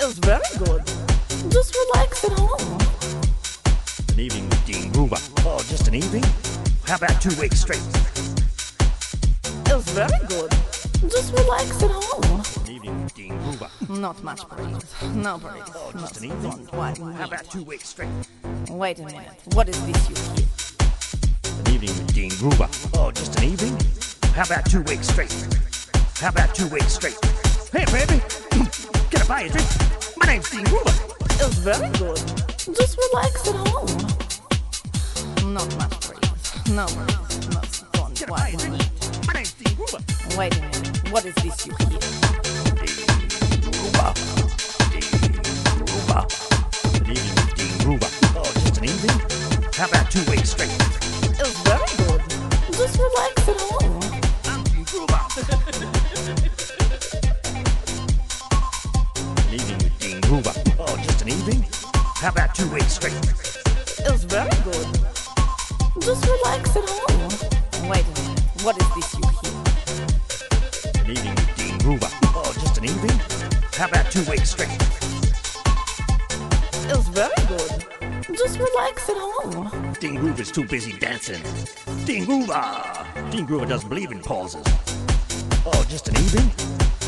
It's very good. Just relax at home. An evening with Dean Gruber. Oh, just an evening? How about two weeks straight? It's very good. Just relax at home. An evening with Dean Gruber. Not much breeze. No breeze. Oh, just an evening? Why? How about two weeks straight? Wait a minute. What is this you hear? An evening with Dean Gruber. Oh, just an evening? How about two weeks straight? How about two weeks straight? Hey, baby! Can I buy a drink? My name's Dean. It's very good. Just relax at home. Not much breeze. No breeze. No fun. Can I buy a drink? My name's Dean Gruber. Wait a minute. What is this you hear? Dean Gruber. An evening Dean Gruber. Oh, just an evening? How about two weeks straight? It's very good. Just relax at home. I'm Dean Gruber. How about two weeks straight? It's very good. Just relax at home. Wait a minute. What is this you hear? An evening with Dean Gruber. Oh, just an evening? How about two weeks straight? It's very good. Just relax at home. Dean Gruber's too busy dancing. Dean Gruber! Dean Gruber doesn't believe in pauses. Oh, just an evening?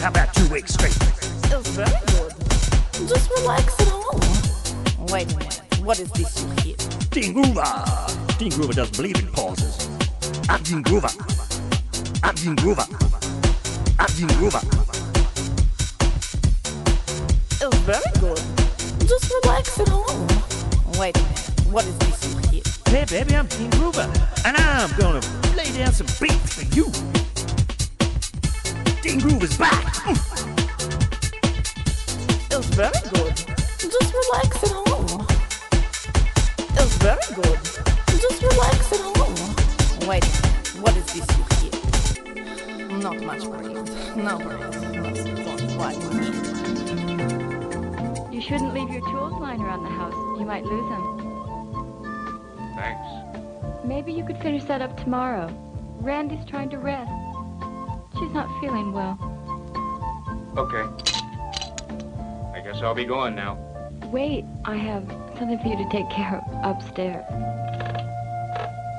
How about two weeks straight? It's very good. Just relax at home. Wait a minute. What is this you hear? Dean Gruber doesn't believe in pauses. I'm Dean Gruber. I'm Dean Gruber. I'm Dean Gruber. It's very good. Just relax at home. Wait a minute. What is this you hear? Hey, baby, I'm Dean Gruber, and I'm gonna lay down some beats for you. Dean Gruber's back. It's very good. Just relax at home. It's very good. Just relax at home. Wait. What is this you hear? Not much breeze. No breeze. No fun. Why? You shouldn't leave your tools lying around the house. You might lose them. Thanks. Maybe you could finish that up tomorrow. Randy's trying to rest. She's not feeling well. Okay. I guess I'll be going now. Wait, I have something for you to take care of upstairs.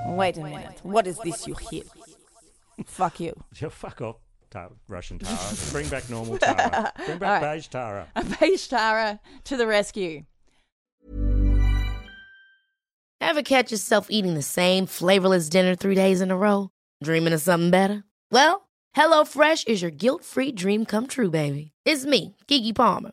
Wait a minute. What is this you hear? Fuck you. Yeah, fuck off, Tara, Russian Tara. Bring back normal Tara. Bring back All right. beige Tara. Beige Tara to the rescue. Ever catch yourself eating the same flavorless dinner three days in a row? Dreaming of something better? Well, HelloFresh is your guilt-free dream come true, baby. It's me, Keke Palmer.